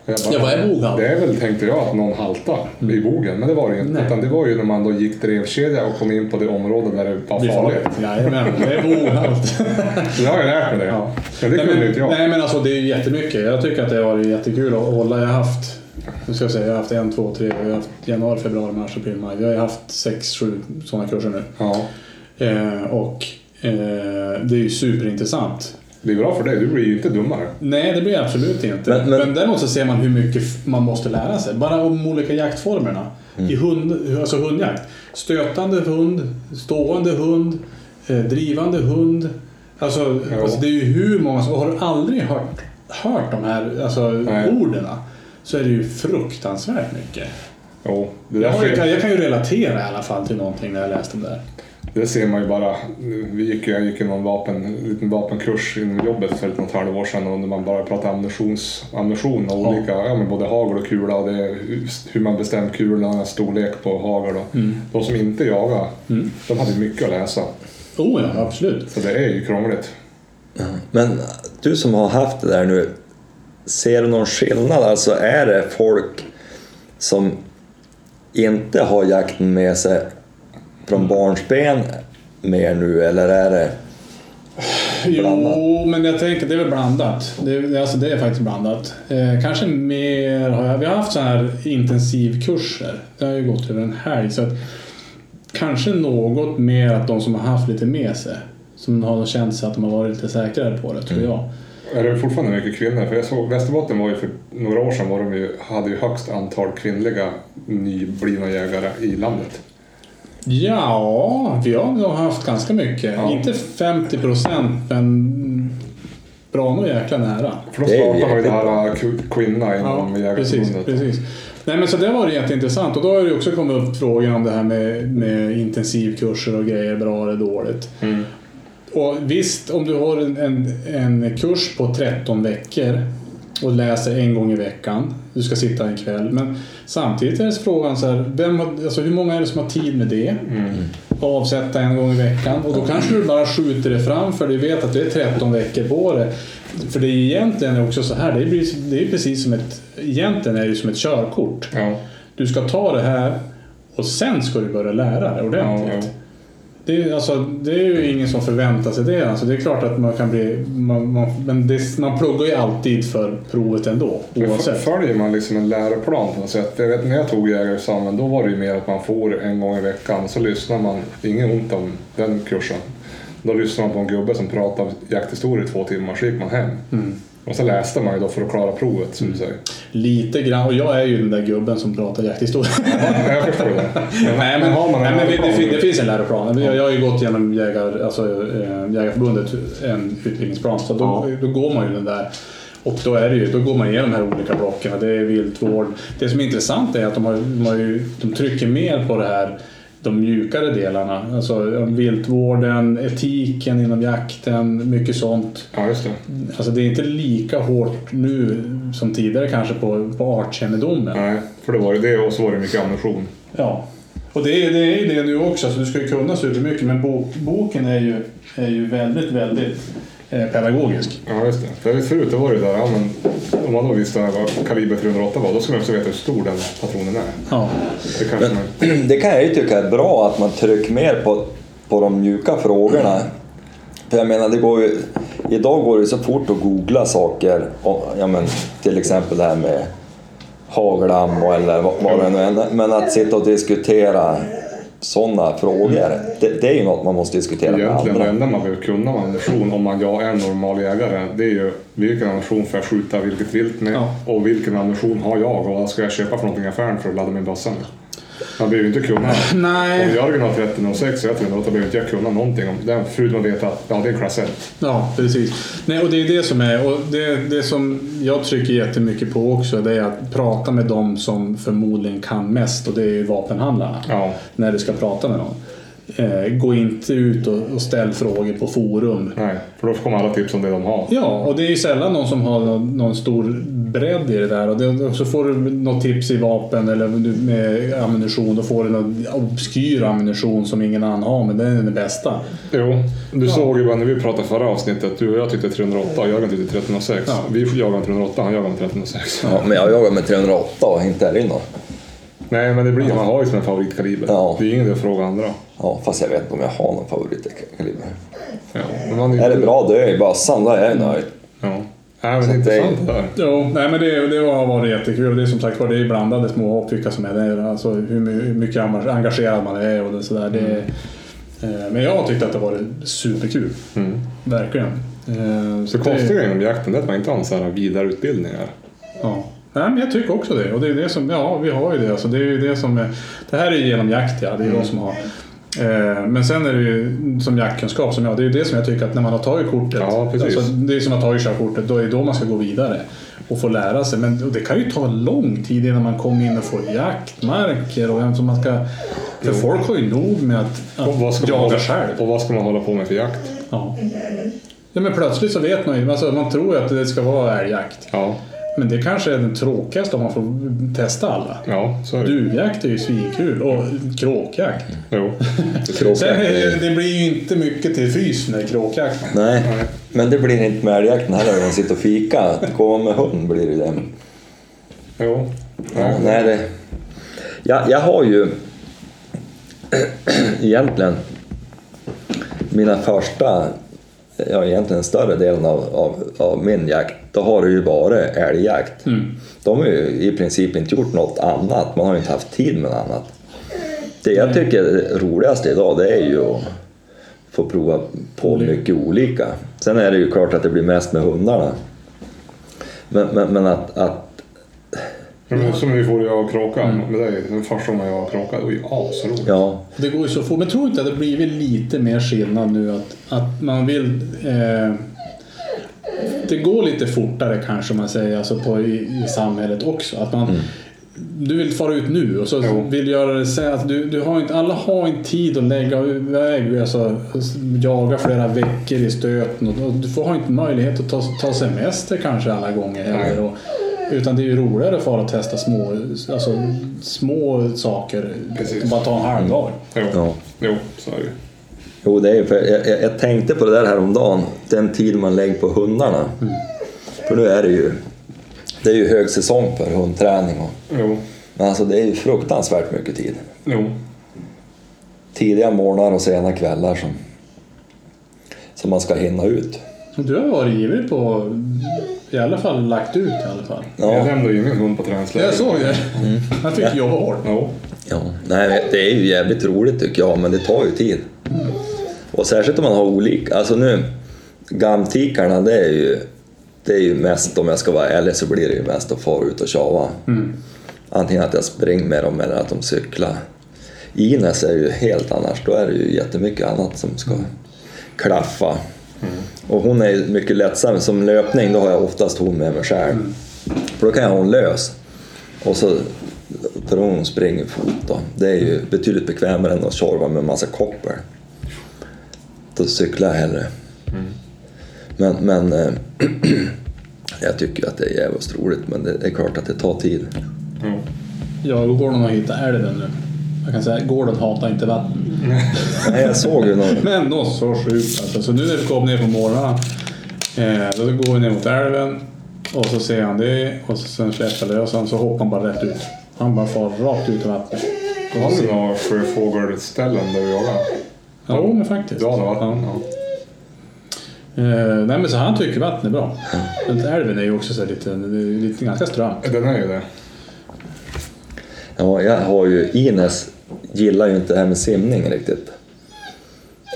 Och jag bara, Ja, vad är boghalt? Det är väl, tänkte jag, att någon halta i bogen. Men det var det ju inte. Nej. Utan det var ju när man då gick drevkedja och kom in på det område där det var Det farligt. Jajamän, det är. Så det har jag lärt mig det. Ja. Men det nej, kunde men, inte jag. nej men alltså det är ju jättemycket. Jag tycker att det har varit jättekul att hålla. Jag har haft, nu ska jag säga, jag har haft en, två, tre, jag har haft januari, februari, mars, april, maj. Jag har haft sex, sju sådana kurser nu. Ja. Eh, och eh, det är ju superintressant. Det är bra för dig, du blir ju inte dummare. Nej, det blir jag absolut inte. Men, Men- men- däremot så ser man hur mycket man måste lära sig. Bara om olika jaktformerna. I hund, alltså hundjakt. Stötande hund, stående hund, eh, drivande hund. Alltså, alltså det är ju hur många som... Har du aldrig hört, hört de här alltså, orden så är det ju fruktansvärt mycket. Jo, Jag, kan, jag kan ju relatera i alla fall till någonting när jag läste det där. Det ser man ju bara. Vi gick, ju- jag gick i någon vapen, en liten vapenkurs inom jobbet för ett något halvår sedan och när man bara pratade ammunitions, ammunition och Ja. olika, ja, men både hagel och kula och det, hur man bestämmer kulorna, storlek på hagel. Och De som inte jagar, Mm. de hade mycket att läsa. Oh ja, absolut. Så det är ju krångligt. Men du som har haft det där nu, ser du någon skillnad? Alltså är det folk som inte har jakten med sig från barnsben mer nu eller är det... Blandat. Jo, men jag tänker det är väl blandat. Det, alltså, det är faktiskt blandat. Eh, kanske mer har jag, Vi har haft så här intensivkurser. Det har ju gått över en helg. Så att, kanske något mer att de som har haft lite med sig. Som har känt sig att de har varit lite säkrare på det, tror jag. Är det fortfarande mycket kvinnor? För jag såg Västerbotten var ju för några år sedan var de ju, hade ju högst antal kvinnliga nyblivna jägare i landet. Ja, vi har nog haft ganska mycket. Ja. Inte 50 procent, men bra nog jäkla nära. För då startade ju det här ku- kvinna inom Ja, precis, precis. Nej, men så det var jätteintressant och då har det också kommit upp frågan om det här med, med intensivkurser och grejer, bra eller dåligt. Mm. Och visst, om du har en, en, en kurs på 13 veckor och läser en gång i veckan, du ska sitta en kväll, men samtidigt är det frågan så här, vem har, alltså hur många är det som har tid med det? Mm. avsätta en gång i veckan och då kanske du bara skjuter det fram för du vet att det är 13 veckor på det. För det är egentligen också så här, det är, det är precis som ett, egentligen är det som ett körkort. Ja. Du ska ta det här och sen ska du börja lära dig ordentligt. Ja, ja. Det, är, alltså, det är ju ingen som förväntar sig det. Alltså, det är klart att man kan bli... Man, man, men det, man pluggar ju alltid för provet ändå, oavsett. Följer man liksom en läroplan på något sätt? Jag vet när jag tog jägarexamen då var det ju mer att man får en gång i veckan så lyssnar man, inget ont om den kursen. Då lyssnar man på en gubbe som pratar jakthistoria i två timmar, så gick man hem. Mm. Och så läste man ju då för att klara provet du säger. Lite grann, och jag är ju den där gubben som pratar jakthistoria. Ja, jag förstår det. Men, Nej, men, har man en nej, men det, finns en läroplan. Jag, jag har ju gått genom jägar, alltså, eh, Jägarförbundet en utbildningsplan, så då, Ja. då går man ju den där. Och då, är det ju, då går man igenom de här olika blocken. Det är viltvård. Det som är intressant är att de, har, de, har ju, de trycker mer på det här de mjukare delarna. Alltså viltvården, etiken inom jakten, mycket sånt. Ja, just det. Alltså det är inte lika hårt nu som tidigare kanske på, på artkännedomen. Nej, för det var ju det och så var det mycket ammunition. Ja. Och det är, det är ju det nu också, så du ska ju kunna supermycket. Men bok, boken är ju, är ju väldigt, väldigt pedagogisk. Ja, just det. För förut var det där, ja, men om man då visste vad kaliber 308 var, då skulle man också veta hur stor den patronen är. Ja. Det kanske man... Det kan jag ju tycka är bra att man trycker mer på, på de mjuka frågorna. För jag menar, det går ju, idag går det så fort att googla saker. Och, ja, men, till exempel det här med hageldam och eller vad, vad det nu är. Men att sitta och diskutera sådana frågor, det, det är ju något man måste diskutera med Egentligen det andra. enda man behöver kunna om ammunition om man jag är en normal jägare, det är ju vilken ammunition får jag skjuta vilket vilt med Ja. och vilken ammunition har jag och vad ska jag köpa för någonting i affären för att ladda min bössa med. Man behöver ju inte kunna. Om Nej. Jörgen har 1306 och jag har 308 behöver inte jag kunna någonting om den förutom att veta att ja, det är klass 1. Ja, precis. Nej, och det är det som är, och det, det som jag trycker jättemycket på också, det är att prata med dem som förmodligen kan mest och det är ju vapenhandlarna. Ja. När du ska prata med någon. Eh, gå inte ut och, och ställ frågor på forum. Nej, för då kommer alla tips om det de har. Ja, och det är ju sällan någon som har någon, någon stor bredd i det där. Och, det, och så får du något tips i vapen eller med ammunition. Då får du någon obskyr ammunition som ingen annan har, men den är den bästa. Jo, du såg ju bara när vi pratade förra avsnittet, du och jag tyckte 308 och Jörgen tyckte 1306. Ja. Vi jagade med 308, han jagade med 1306. Ja, men jag jagar med 308 och inte är det något. Nej, men det blir, man har ju som en favoritkaliber. Ja. Det är ingen idé att fråga andra. Ja, fast jag vet inte om jag har någon favoritkaliber. Ja. Men man Är det bra dö i bössan, då är jag nöjd. Ja. Nej, men Så det är intressant det där. Jo, nej, men det, det har varit jättekul. Det är som sagt var, det är blandade småhopp vilka som är det. Alltså hur, my- hur mycket engagerad man är och det, sådär. Det, eh, men jag har tyckt att det varit superkul. Mm. Verkligen. Eh, Så det- konstiga inom jakten det är att man inte har här vidareutbildningar. Ja. Nej, men jag tycker också det. Och det är det som, ja, vi har ju det. Alltså, det är det som är, det här är ju genom jakt, ja. Det är ju de som har. Eh, men sen är det ju som jaktkunskap, som jag, det är ju det som jag tycker att när man har tagit kortet, Ja. Alltså, det är som att tagit körkortet, då är det då man ska gå vidare. och få lära sig. Men det kan ju ta lång tid innan man kommer in och får jaktmarker och som man ska... För folk har ju nog med att, Och vad, att ska man jaga hålla, själv. och vad ska man hålla på med för jakt? Ja. ja, men plötsligt så vet man ju. Alltså, man tror ju att det ska vara älgjakt. Ja, Men det kanske är den tråkigaste om man får testa alla. ja så är det. Duvjakt är ju svinkul och kråkjakt. Jo. Kråkjakt är det blir ju inte mycket till fys när kråkjakt. Nej, Nej. men det blir inte med älgjakten heller när man sitter och fika. Att gå med hund blir det ju det. Jo. Ja, nej, det... Jag, jag har ju egentligen mina första, ja egentligen större delen av, av, av min jakt, då har det ju varit älgjakt. Mm. De har ju i princip inte gjort något annat, man har ju inte haft tid med något annat. Det jag tycker är roligast idag det är ju att få prova på Olika. mycket olika. Sen är det ju klart att det blir mest med hundarna. Men, men, men att, att Men som vi får jag och kråka med dig, den första gången jag och kråka, det var ju asroligt. ja, Det går ju så fort. Men tror inte att det blivit lite mer skillnad nu att, att man vill... Eh, det går lite fortare kanske man säger alltså på, i, i samhället också. Att man, Du vill fara ut nu och så Jo. vill göra det sen. Att du, du har inte, alla har inte tid att lägga iväg, alltså, jaga flera veckor i stöten. Och, och du får ha inte möjlighet att ta, ta semester kanske alla gånger heller. Och, utan det är ju roligare att fara och testa små, alltså, små saker. Precis. Bara ta en halv dag. Jo. ja. jo, så är det. Jo, det är ju för jag, jag, jag tänkte på det där häromdagen, den tid man lägger på hundarna. För nu är det ju, det är ju högsäsong för hundträning. Och, Jo. men alltså det är ju fruktansvärt mycket tid. Jo. Tidiga morgnar och sena kvällar som, som man ska hinna ut. Du har varit ivrig på, i alla fall lagt ut i alla fall. Jag Ja, lämnade ju min hund på träningsläger. Jag såg det. Han fick jobba hårt. Jo. ja. Nej, det är ju jävligt roligt tycker jag, men det tar ju tid. Och särskilt om man har olika, alltså nu, gamtikarna det är ju, det är ju mest, om jag ska vara ärlig så blir det ju mest att fara ut och tjava. Mm. Antingen att jag springer med dem eller att de cyklar. Ines är ju helt annars, då är det ju jättemycket annat som ska klaffa. Och hon är ju mycket lättsam, som löpning då har jag oftast hon med mig själv. För då kan jag ha hon lös. Och så, för hon springer fot då. Det är ju betydligt bekvämare än att tjorva med massa koppel. Då cyklar jag hellre. Men, men äh, jag tycker att det är jävligt roligt men det är klart att det tar tid. Ja, Jag och Gordon har hittat älven nu. Jag kan säga Gordon hatar inte vatten. Nej, jag såg ju någon... Men då så sjukt alltså. Så nu när vi kom ner på morgonen. Eh, då går vi ner mot älven. Och så ser han det. Och så sen släpper jag lös han så hoppar han bara rätt ut. Han bara far rakt ut i vattnet. Har du några sjöfågelställen där du jagar? Jo men faktiskt. Du har vatten? Ja. Eh, nej men så han tycker vatten är bra. Men älven är ju också så här lite, det lite ganska strömt. Den är ju det. Ja, jag har ju... Ines gillar ju inte det här med simning riktigt.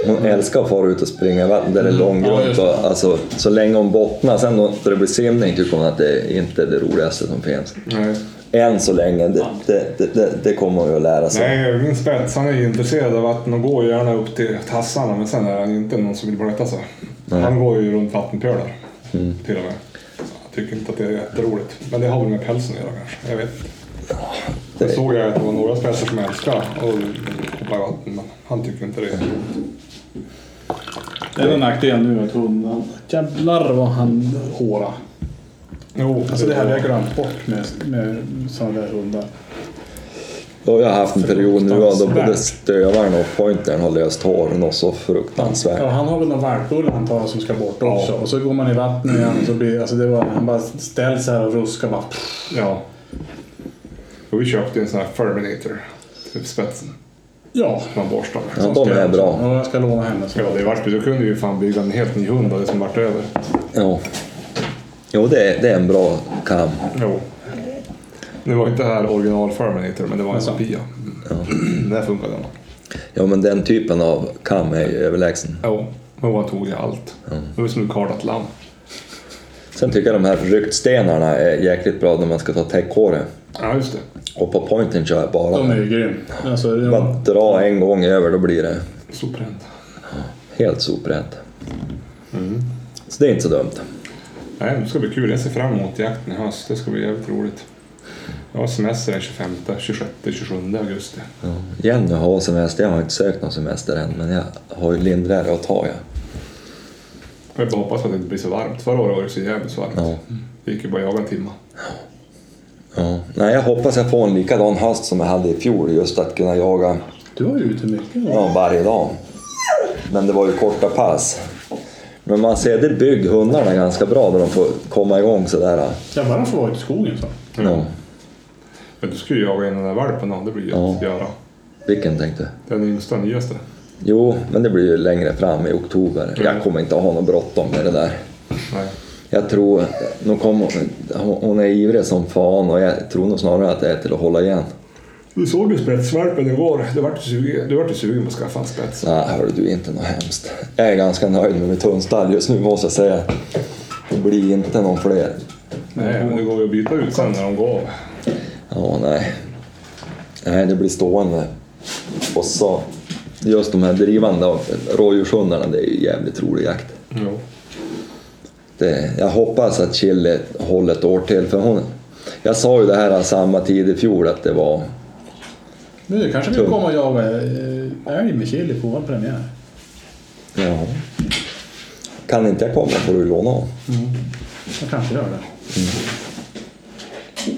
Hon älskar att fara ut och springa i vatten där det är Mm. Ja, långgrunt. det. alltså, så länge hon bottnar, sen då, när det blir simning tycker hon att det inte är det roligaste som finns. Nej. Än så länge, det, det, det, det, kommer hon ju att lära sig. Nej, min spets han är intresserad av vatten och går gärna upp till tassarna men sen är han inte någon som vill blöta sig. Han går ju runt vattenpölar Mm. till och med. Jag tycker inte att det är jätteroligt. Men det har väl med pälsen att göra kanske. Jag vet inte. Det- Jag såg jag att det var några spetsar som älskar att hoppa i vatten men han tycker inte det. Det är en nackdel nu att hunden, jävlar vad han håra. Jo, Alltså det hade jag glömt bort med, med sådana där hundar. Då har jag haft en period nu då både stövaren och pointern har löst hår något så fruktansvärt. Ja, han har väl någon valpbulle antar jag som ska bort också. Och så går man i vattnet igen och så blir alltså det var, han bara ställs här och ruskar bara. Ja. Och vi köpte en sån här Ferminator. Typ spetsen. Ja. Man borstar med. Ja, de är jag- bra. Ja, jag ska låna henne. Så. Ja, det vart Du kunde ju fan bygga en helt ny hund av det som vart över. Ja. Jo, det är, det är en bra kam. Jo. Nu var inte det här original Ferminator men det var en kopia. Ja. Där funkade den. ja, men den typen av kam är ju överlägsen. Jo. Men hon tog ju allt. Det var som ett kardat lamm. Sen tycker jag de här ryktstenarna är jäkligt bra när man ska ta täckhåret. Ja, just det. Och på pointen kör jag bara De är ju grym. Alltså, Bara ja. dra en gång över, då blir det Soprent. helt soprent. Så det är inte så dumt. Nej, det ska bli kul. Jag ser fram emot jakten i höst. Det ska bli jävligt roligt. Jag har semester den 25, 26, 27 augusti. Ja. Jenny har semester, jag har inte sökt någon semester än men jag har ju lindrigare att ta. Ja. Jag bara hoppas att det inte blir så varmt. Förra året var det så jävligt varmt. Ja. Det gick ju bara att jaga en timme. Ja. Nej, jag hoppas jag får en likadan höst som jag hade i fjol, just att kunna jaga Du var ju ute mycket. ja, varje dag. Men det var ju korta pass. Men man ser det bygg hundarna ganska bra när de får komma igång sådär. Ja, bara de får vara ute i skogen så. Ja. Men du skulle ju jaga in den där valpen då. Det blir ju Ja. att göra. Vilken tänkte du? Den yngsta, nyaste. Jo, men det blir ju längre fram i oktober. Mm. Jag kommer inte ha något bråttom med det där. Nej. Jag tror, nu kommer, hon- är ivrig som fan och jag tror nog snarare att det är till att hålla igen. Du såg ju spetsvalpen igår. Du vart ju sugen, du vart ju sugen på att skaffa en spets. Nej, hörru du, inte något hemskt. Jag är ganska nöjd med mitt hundstall just nu måste jag säga. Det blir inte någon fler. Nej, men det går ju att byta ut sen när de går. Ja, nej. Nej, det blir stående. Och så just de här drivande rådjurshundarna, det är ju jävligt rolig jakt. Jo. Det, jag hoppas att Chili håller ett år till för hon... Jag sa ju det här samma tid i fjol att det var... Du kanske Tungt. komma och jaga eh, älg med chili på vår premiär? Ja. Kan inte jag komma får du låna honom. Jag kanske gör det.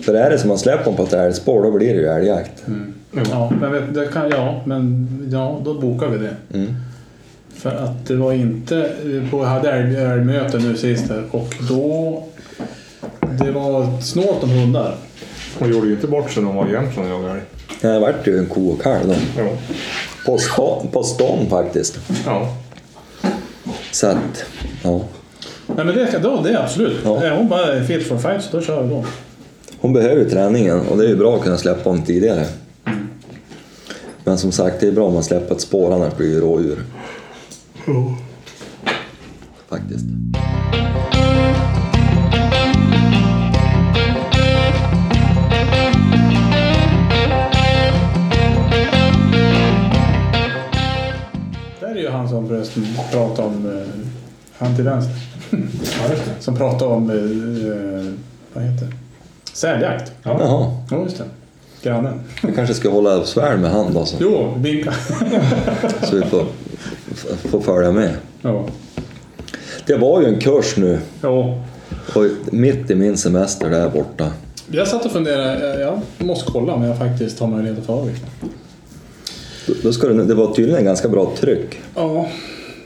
För är det som man släpper dem på ett älgspår då blir det ju älgjakt. Ja, men det kan, ja, men ja, då bokar vi det. Mm. För att det var inte... eh, På, jag hade älg- älgmöte nu sist här och då... Det var snålt om hundar. Hon gjorde ju inte bort sig när hon var i Jämtland jagade älg. Det vart ju en ko och kalv då. Jo. På, stånd, på stånd faktiskt. Ja. Så att, ja. Nej men det, då, det är absolut. Ja. Är hon bara fit for fight så då kör vi då. Hon behöver ju träningen och det är ju bra att kunna släppa honom tidigare. Men som sagt, det är bra om man släpper ett spår annars blir det ju rådjur. Faktiskt. Där är ju han som förresten pratade om... eh, Han till vänster. Som pratade om... eh, Vad heter det? Säljakt. Jaha, Ja, just det. Grannen. vi kanske ska hålla svärd med hand då så, Jo, vinka. så vi får, får följa med. Ja. Det var ju en kurs nu Jo. och mitt i min semester där borta. Jag satt och funderade. Jag måste kolla om jag faktiskt har möjlighet att få avgift. Då- ska det, det var tydligen ganska bra tryck. Ja,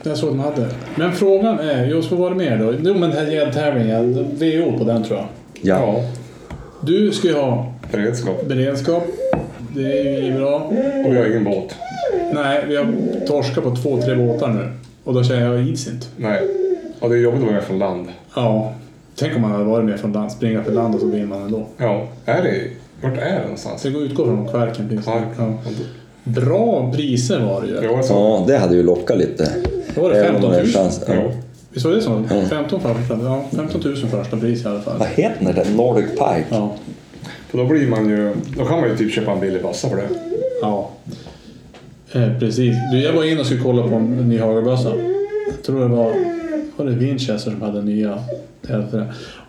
jag såg de hade. Men frågan är, just vad var det mer då? Jo men den här gäddtävlingen, VO på den tror jag. Ja. Du ska ju ha Beredskap. beredskap. Det är ju bra. Och vi har ingen båt. Nej, vi har torskat på två, tre båtar nu. Och då känner jag ids inte. Nej. Och det är jobbigt att vara med från land. Ja. Tänk om man hade varit med från land, springa för land och så vinner man ändå. Ja. Är det... Vart är det någonstans? Så det går utgå från Kvarken. precis. Park. Ja. Bra priser var det ju. Ja, det hade ju lockat lite. Då var det Även om 15 det är 000. chans- ja. Visst var det så? Ja. 15, första, ja, 15 000 första pris i alla fall. Vad heter det? Nordic Pike? Ja. För då blir man ju... Då kan man ju typ köpa en billig bassa för det. Ja. Eh, precis. Du, jag var inne och skulle kolla på en ny hagelbössa. Jag tror det var, var det Winchester som hade nya.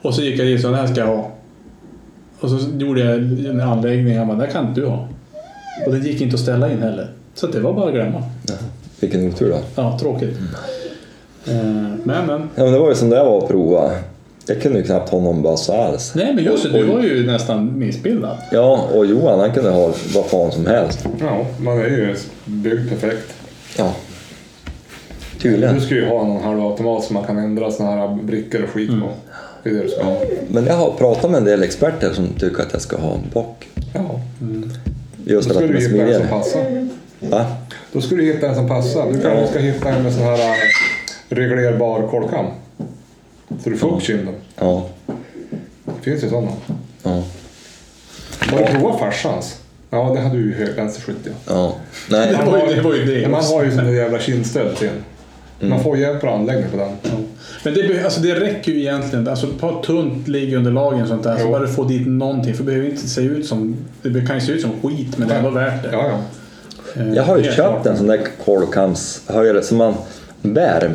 Och så gick jag dit och sa den här ska jag ha. Och så gjorde jag en anläggning. Han bara, den kan inte du ha. Och den gick inte att ställa in heller. Så det var bara att glömma. Vilken otur då. Ja, tråkigt. Eh, men, men. Ja, men det var ju som det var att prova. Jag kunde ju knappt ha någon bössa alls. Nej, men just det. Du var ju nästan missbildad. Ja, och Johan han kunde ha vad fan som helst. Ja, man är ju byggd perfekt. Ja. Du Tydligen. ska ju ha någon halvautomat som man kan ändra såna här brickor och skit på. Det är det du ska ha. Men jag har pratat med en del experter som tycker att jag ska ha en bock. Ja. Just Då ska du hitta en som passar. Va? Då ska du hitta en som passar. Du kanske ska hitta en med sån här äh, reglerbar kolkam. Så du får upp kinden. Ja. Det finns ju sådana. Ja. Har du provat farsans? Ja, det hade du ju hög- vänsterskytt ja. Ja. Nej. Det var ju det. Var ju det man har ju sån där jävla kindstöd till den. Man får hjälp bra anläggning på den. Men det, alltså det räcker ju egentligen. Alltså ett par tunt liggunderlag och sånt där. Så Jo. bara få dit någonting. För det behöver inte se ut som... Det kan ju se ut som skit men det är ändå värt det. Ja, ja. Eh, Jag har ju köpt en sån där kolkamshöjare som man bär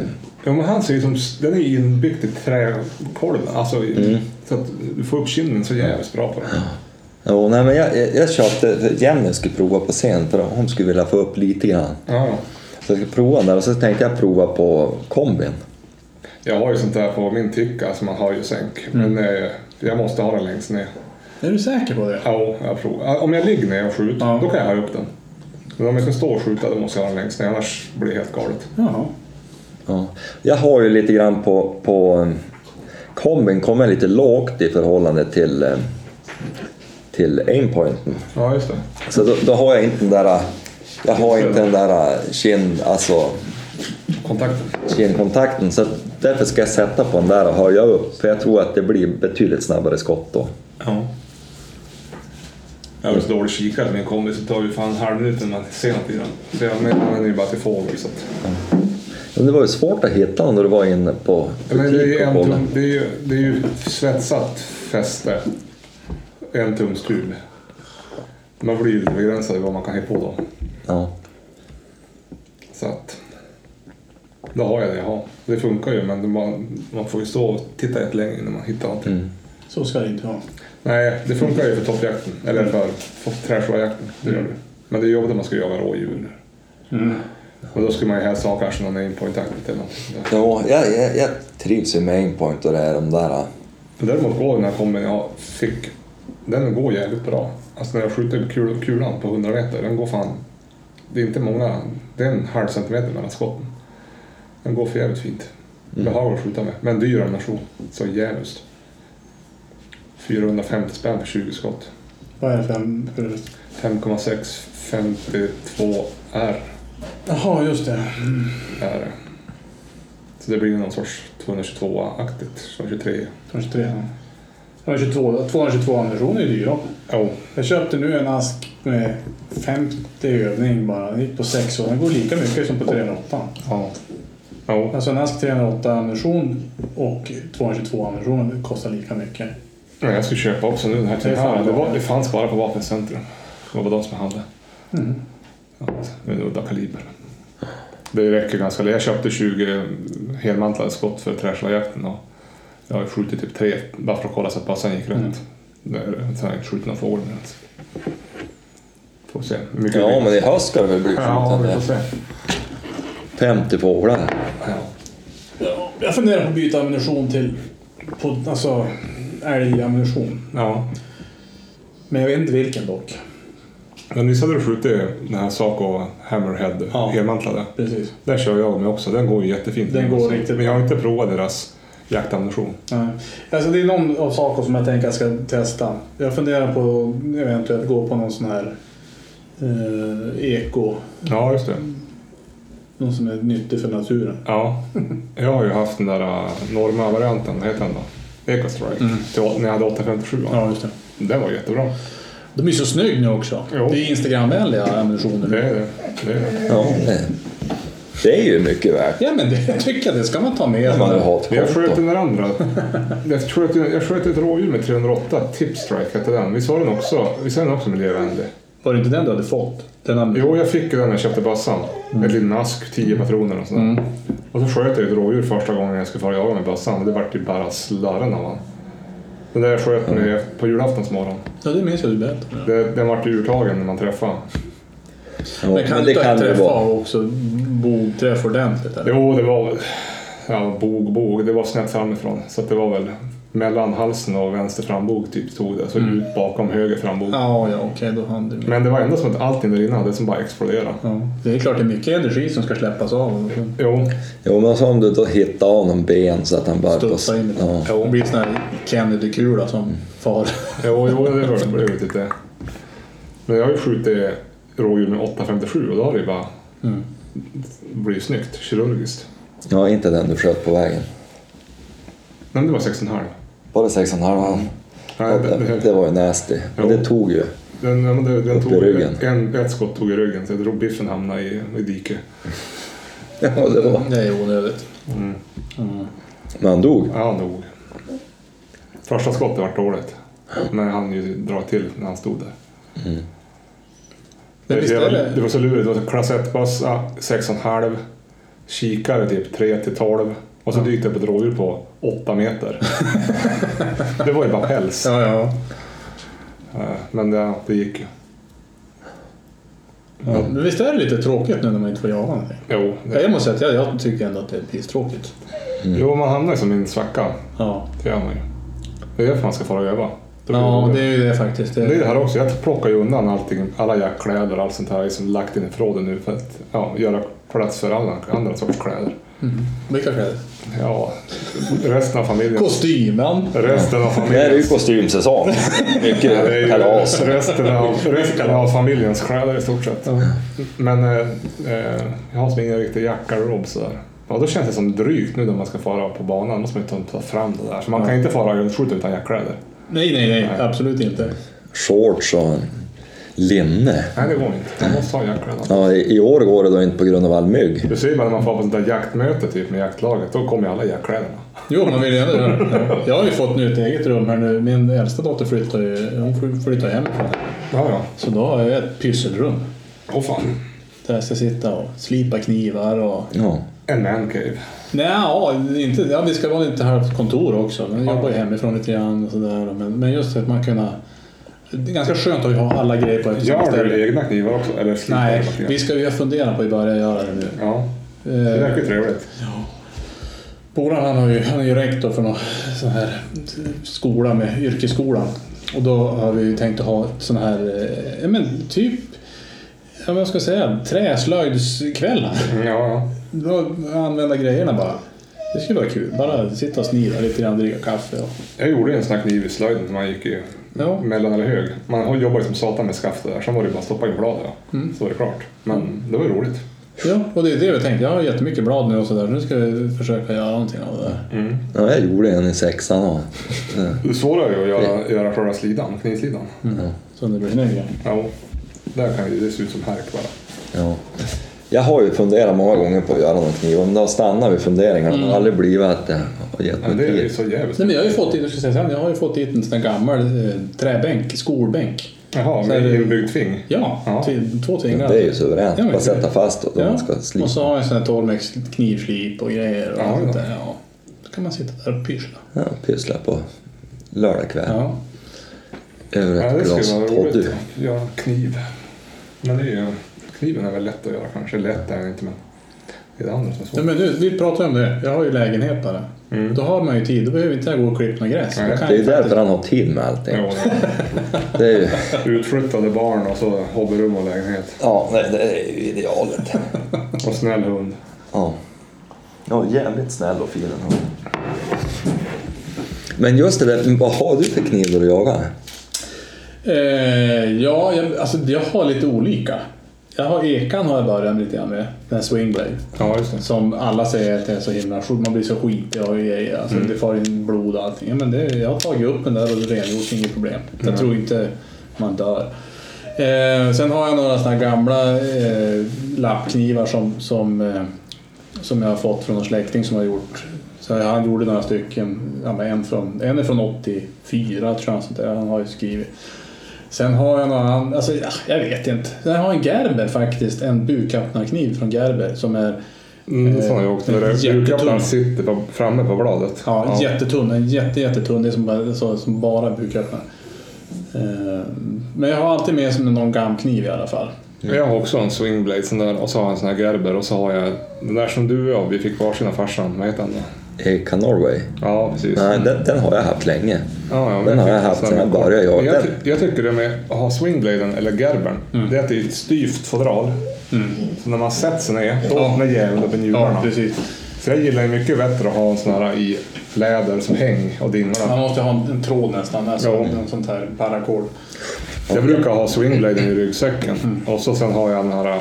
Ja, men han ser ju som, den är inbyggd i träkolven. Alltså, i- så att du får upp kinden så jävligt bra på den. Jo, nej, men jag, jag, jag köpte, Jenny skulle prova på scen för hon skulle vilja få upp lite grann. Ja. Så jag skulle prova där och så tänkte jag prova på kombin. Jag har ju sånt där på min tycka, alltså man har ju sänk. Men eh, jag måste ha den längst ner. Är du säker på det? Ja, jag provar. Om jag ligger ner och skjuter, Ja. då kan jag ha upp den. Men om jag ska stå och skjuta, då måste jag ha den längst ner, annars blir det helt galet. Jaha. Ja. Jag har ju lite grann på, på um, kombin kommer lite lågt i förhållande till, um, till aimpointen. Ja, just det. Så då, då har jag inte den där, jag har inte den där kind, alltså Kontakten. kindkontakten så därför ska jag sätta på den där och höja upp för jag tror att det blir betydligt snabbare skott då. Ja. Jag har så dålig kikare min kombi så det tar ju fan en halv minut innan man ser något i den. Så jag använder ju bara till fågel. Så att... Men det var ju svårt att hitta den när du var inne på Men det är, ju butik och tum, det, är ju, det är ju svetsat fäste. En tums tub. Man blir ju lite begränsad i vad man kan hitta på då. Ja. Så att... Då har jag det jag har. Det funkar ju men man, man får ju stå och titta rätt länge innan man hittar någonting. Mm. Så ska det inte vara. Nej, det funkar ju för toppjakten. Eller för, för träslåjakten. Det gör det. Men det är jobbigt om man ska jaga rådjur. Mm. Och då skulle man ju helst ha kanske någon aimpoint aktivt eller något. Jo, jag, jag, jag trivs ju med aimpoint och det är de där. Däremot går den här kombin jag fick, den går jävligt bra. Alltså när jag skjuter kul, kulan på 100 meter, den går fan... Det är inte många, det är en halv centimeter mellan skotten. Den går för jävligt fint. Mm. Behaglig att skjuta med, men dyr ammunition. Så jävligt. 450 spänn för 20 skott. Vad är det för 5,652R? Jaha, just det. är det. Så det blir någon sorts 222-aktigt. 223. 223. ja. 222, 222 ammunition är ju dyra. Jo, Jag köpte nu en ask med 50 övning bara. Den gick på 6 och den går lika mycket som på 308. ja. Jo, Alltså en ask 308 ammunition och 222 ammunition det kostar lika mycket. Ja, jag skulle köpa också nu den här Det är till här. Det, var, det fanns bara på Vapencentrum. Det var de som hade. Mm. Ja, med udda kaliber. Det räcker ganska Jag köpte 20 helmantlade skott för träslagjakten och jag har skjutit typ tre bara för att kolla så att bassan gick Mm. rätt. Det är- Sen har jag inte skjutit någon fågel med. Får se. mycket Ja, men i höst ska det väl bli Ja, vi får se. 50 fåglar. Ja. Ja, jag funderar på att byta ammunition till på, alltså, älgammunition. ja. Men jag vet inte vilken dock. Men visst hade du skjutit den här Saco Hammerhead Ja. helmantlade? Precis. Den kör jag med också. Den går ju jättefint. Den går riktigt Men jag har inte provat deras jaktammunition. Nej. Alltså det är någon av saker som jag tänker jag ska testa. Jag funderar på att eventuellt gå på någon sån här eh, eko. Ja, just det. Någon som är nyttig för naturen. Ja. Jag har ju haft den där uh, Norma-varianten, vad heter den då? Ecostrike. Mm. Till, när jag hade 857. Ja, just det. Den var jättebra. De är så snygg nu också. Jo. Det är Instagramvänliga ammunitioner Det nu. är det. det, är det. Ja, det, det är ju mycket värt. Ja men det tycker jag, det ska man ta med. Om man har ett Jag sköt den andra. Jag sköt, jag sköt ett rådjur med 308. Tipstrike hette den. Visst var den också, är den också miljövänlig? Var det inte den du hade fått? Den Jo, jag fick ju den när jag köpte bössan. En liten ask, 10 patroner och sådär. Mm. Och så sköt jag ett rådjur första gången jag skulle fara jaga med bössan. Det vart ju bara slarren av han. Den där jag sköt med på julaftons morgon. Ja, det minns jag du berättade. Det, den vart ju urtagen när man träffade. Ja, Men kan men du det inte kan träffa vara. och också bogträff ordentligt? Eller? Jo, det var väl... Ja, bog, bog. Det var snett framifrån. Så att det var väl mellan halsen och vänster frambog typ stod det. Så ut bakom höger frambog. Ja, ja okej, då hann du med. Men det var ändå som att allting där inne hade som bara exploderade. Ja. Det är klart det är mycket energi som ska släppas av. Jo, Jo, men så om du då hittar av någon ben så att han bara... Studsa in i ja. det. Det blir sån här Kennedy-kula som far. jo, jo det var det blev lite. Men jag har ju skjutit rådjur med 857 och då har det ju bara Mm. blivit snyggt, kirurgiskt. ja, inte den du sköt på vägen. Men det var 6,5. Var det 6,5? Nej, Ja, det, det, det, var ju nasty. Men Jo. det tog ju. den, den, den, den tog ryggen. En, ett skott tog i ryggen så jag drog biffen hamnade i, i diket. Ja, det var. Det är onödigt. Mm. Mm. Men han dog. Ja, nog. Första skottet var dåligt. Men han ju dra till när han stod där. Mm. Det, det... det var så lurigt. Det var klass 1-bössa, 6,5. kikare typ 3 till 12 och så dyker det upp ett rådjur på 8 meter. det var ju bara päls. Ja, ja. Eh, Men det, det gick ju. ja. Men visst är det lite tråkigt nu när man inte får jaga någonting? Jo, det, Jag måste säga att jag, jag tycker ändå att det är pisstråkigt. jo man hamnar ju som i en svacka. Ja. Det gör man ju. Det är därför man ska fara och öva. Ja, det- är ju det faktiskt. Det är det här också, jag plockar ju undan allting, alla jackkläder och allt sånt här som lagt in i förrådet nu för att ja, göra plats för alla andra sorters kläder. Mm. Vilka kläder? Ja, resten av familjen. Kostymen. Resten av Det här är ju familjen. kostymsäsong. Det Mycket kalas. Resten av, resten av familjens kläder i stort sett. Men eh, eh, jag har som ingen riktig jackgarderob sådär. Ja, då känns det som drygt nu när man ska fara på banan. Då måste man ju ta- fram det där. Så man kan inte fara ölskjut utan jackkläder. Nej, nej, nej. Absolut inte. Shorts och linne. Nej, det går inte. Man måste ha jackkläder. Ja, i, I år går det då inte på grund av all mygg. Du ser bara när man får på sånt där jaktmöte typ med jaktlaget. Då kommer ju alla jackkläderna. Jo, man vill ju ändå göra det. Ja. Jag har ju fått nu ett eget rum här nu. Min äldsta dotter flyttar ju hon flyttar hemifrån. Ja, ja. Så då har jag ett pysselrum. Åh fan. Där jag ska sitta och slipa knivar och... Ja. En mancave. Nej, ja, inte, ja, vi ska vara lite här på kontor också. Men jag jobbar ju hemifrån lite grann och sådär. Men, men just att man kunna... Det är ganska skönt att ha alla grejer på ett samma Gör ställe. du egna knivar också? Eller Nej, vi ska ju fundera på att börja göra det nu. Ja, det verkar Eh, trevligt. Polaren han, har ju, han är ju rektor för någon sån här skola med yrkesskolan. Och då har vi ju tänkt att ha sån här, eh, ja men typ, ja, vad ska jag säga, träslöjdskvällar. Ja, ja. Då använda grejerna bara. Det skulle vara kul. Bara sitta och snida lite grann, dricka kaffe. Och... Jag gjorde en sån här kniv i slöjden när man gick i Ja. mellan eller hög. Man jobbar ju som satan med skaftet där. Sen var det bara att stoppa in bladet. Ja. Mm. Så var det klart. Men det var ju roligt. Ja, och det är det vi tänkte. Jag har jättemycket blad nu och sådär. Nu ska vi försöka göra någonting av det där. Mm. ja, jag gjorde en i sexan och... Ja. Det svåra är ju att göra, göra själva slidan, knivslidan. Så det blir snyggt. Ja, där kan ju det se ut som härk bara. Ja. Jag har ju funderat många gånger på att göra någon kniv, men det har stannat vid funderingarna. Det har aldrig blivit att det har gett det mig är ju tid. så jävligt. Nej, men jag har ju fått dit, jag ska säga sen, jag har ju fått dit en sån där gammal eh, träbänk, skolbänk. Jaha, med inbyggd tving. Ja, Ja. tv- två tvingar. Det är ju suveränt. Ja, Bara sätta fast och då Ja. man ska slipa. Och så har jag en sån här 12 knivslip och grejer. Och Ja, allt ja. där. Ja. Så kan man sitta där och pyssla. Ja, pyssla på lördag kväll. Ja. Över Ja, ett det glas skulle vara roligt poddy. att göra kniv. Men det är ju, kniven är väl lätt att göra kanske. Lätt är det inte men det är det andra som är Nej, svårt. men nu, vi pratar om det. Jag har ju lägenhet bara. Mm. Då har man ju tid. Då behöver inte jag gå och klippa något gräs. Nej, Det är ju därför han har tid med allting. Ja, Det är ju, utflyttade barn och så hobbyrum och lägenhet. ja, nej, det är ju idealet. Och snäll hund. Ja. ja, jävligt snäll och fin den här. Men just det där, vad har du för kniv då du jagar? Eh, ja, jag, alltså, jag har lite olika. Jag har ekan har jag börjat med lite grann med. Den swingblade. Ja. Som alla säger att det är så himla Man blir så skitig och grejer. Alltså, Det far in blod och allting. Men det, jag har tagit upp den där och rengjort, inget problem. Jag tror inte man dör. Eh, sen har jag några såna gamla eh, lappknivar som, som, eh, som jag har fått från en släkting som har gjort. Så han gjorde några stycken. En, från, en är från 84 tror jag. Sånt där. Han har ju skrivit. Sen har jag någon annan, alltså ja, jag vet inte. Sen har jag en Gerber faktiskt, en buköppnarkniv från Gerber som är Mm, det sa jag också. Julklappen sitter på, framme på bladet. Ja, jättetunn. En jätte, jättetunn. Det är som bara, så, som bara buköppnare. Eh, Men jag har alltid med som någon gamkniv i alla fall. Jag har också en swingblade sån där, och så har jag en sån här Gerber och så har jag den där som du och jag, vi fick varsin av farsan. Vad heter den då? Eka Norway? Ja, precis. Nej, den, den har jag haft länge. Ja, ja, Den har jag haft sån sedan jag började jaga. Jag, ty- jag tycker det med att ha swingbladen eller gerbern, Mm. det är att det är ett styvt fodral. Så när man sätter sig ner, då Ja. öppnar djävulen upp i njurarna. Ja, så jag gillar ju mycket bättre att ha en sån här i läder som häng och dinglar. Man måste ha en, en tråd nästan. Alltså Ja. en sånt här paracord. Jag brukar ha swingbladen i ryggsäcken Mm. och så sen har jag den här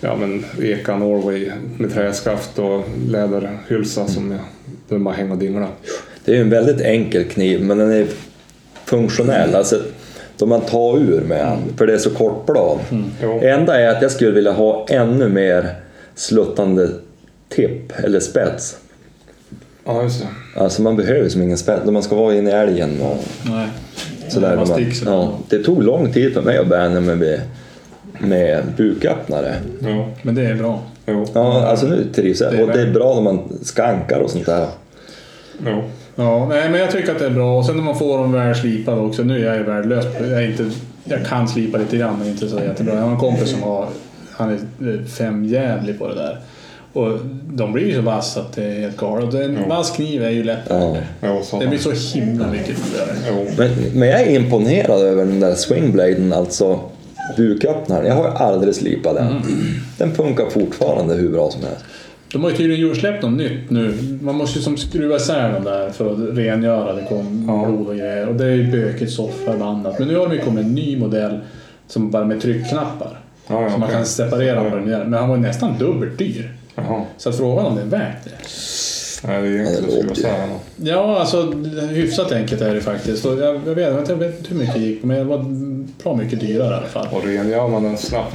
ja, men Eka Norway med träskaft och läderhylsa som jag, den bara hänger och dinglar. Det är ju en väldigt enkel kniv, men den är funktionell. Alltså, då man tar ur med den, för det är så kort blad. Det enda är att jag skulle vilja ha ännu mer sluttande tipp eller spets. Ja, just det. Alltså man behöver som ingen spets när man ska vara inne i älgen och Nej. sådär. Man Man, sig. ja, det tog lång tid för mig att vänja mig vid med buköppnare. Jo. Men det är bra. Jo. Ja, alltså nu trivs jag. Det är Och det är bra när man skankar och sånt där. Jo. Ja, nej, men jag tycker att det är bra. Och sen när man får dem väl slipade också. Nu är jag ju värdelös. Jag, inte, jag kan slipa lite grann, men inte så jättebra. Jag har en kompis som har, han är femjävlig på det där. Och de blir ju så vassa att det är helt galet. En vass kniv är ju lätt. Ja. Det blir så himla mycket roligare. Men, men jag är imponerad över den där swingbladen, alltså buköppnaren. Jag har ju aldrig slipat den. Mm. Den funkar fortfarande hur bra som helst. De har ju tydligen gjort- släppt något nytt nu. Man måste ju som skruva isär dem där för att rengöra. Det kom Ja. blod och grejer. Och det är ju bökigt så förbannat. Men nu har de ju kommit en ny modell som bara med tryckknappar. Ja, ja, så man okej. kan separera Ja. dem. Men han var ju nästan dubbelt dyr. Jaha. Så frågan om det är värt det. Nej, det är enkelt Ja, att det skruva låter ju- isär den. Ja, alltså hyfsat enkelt är det faktiskt. Och jag, jag, vet, jag vet inte hur mycket det gick men det var bra mycket dyrare i alla fall. Och rengör man den snabbt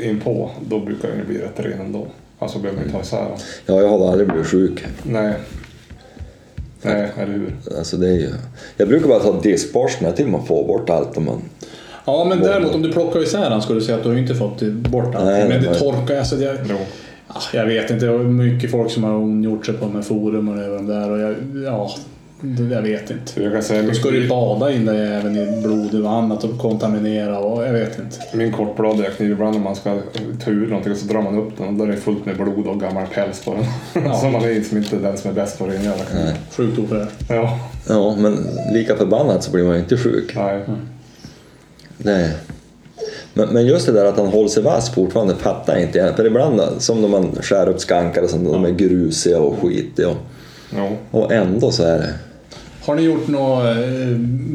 eh, in på, då brukar den ju bli rätt ren ändå. Alltså behöver man inte ta isär den. Ja, jag har aldrig blivit sjuk. Nej. Nej, eller hur? Alltså det är ju... Jag brukar bara ta diskborsten till man får bort allt om man... Ja, men däremot om du plockar isär den skulle du säga att du har inte fått bort. Nej, men det torkar. Alltså, jag, Jo. Ah, Jag vet inte, det var mycket folk som har ondgjort sig på de här forumen över de där och jag, ja, det- jag vet inte. Jag kan säga, Då ska du min, bada in det även i blod och annat och kontaminera och jag vet inte. min kortbladiga kniv, ibland när man ska ta ur någonting så drar man upp den och då är det fullt med blod och gammal päls på den. Ja. så man är liksom inte den som är bäst på att rengöra. Sjukt ofräscht. Ja. Ja, men lika förbannat så blir man ju inte sjuk. Nej. Nej. Men, men just det där att han håller sig vass fortfarande fattar jag inte. För ibland som när man skär upp skankar och sånt, de är grusiga och skitiga. Och, Jo. och ändå så är det... Har ni gjort någon eh,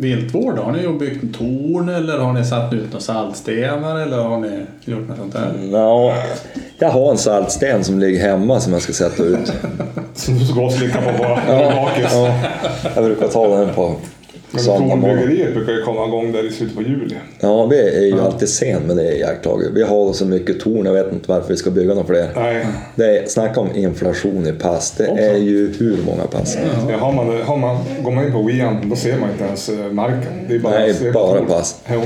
viltvård? då? Har ni byggt en torn eller har ni satt ut några saltstenar eller har ni gjort något sånt där? Nå, jag har en saltsten som ligger hemma som jag ska sätta ut. Som du ska slicka på bara. Ja, ja, jag brukar ta den på Tornbryggeriet brukar ju komma igång där i slutet på juli. Ja, vi är ju alltid sen med det iakttaget. Vi har så mycket torn, jag vet inte varför vi ska bygga några fler. Nej. Det är, snacka om inflation i pass. Det Också. är ju hur många pass? Ja, har man, har man, går man in på Wian då ser man inte ens eh, marken. Det är bara, Nej, bara pass. Jo.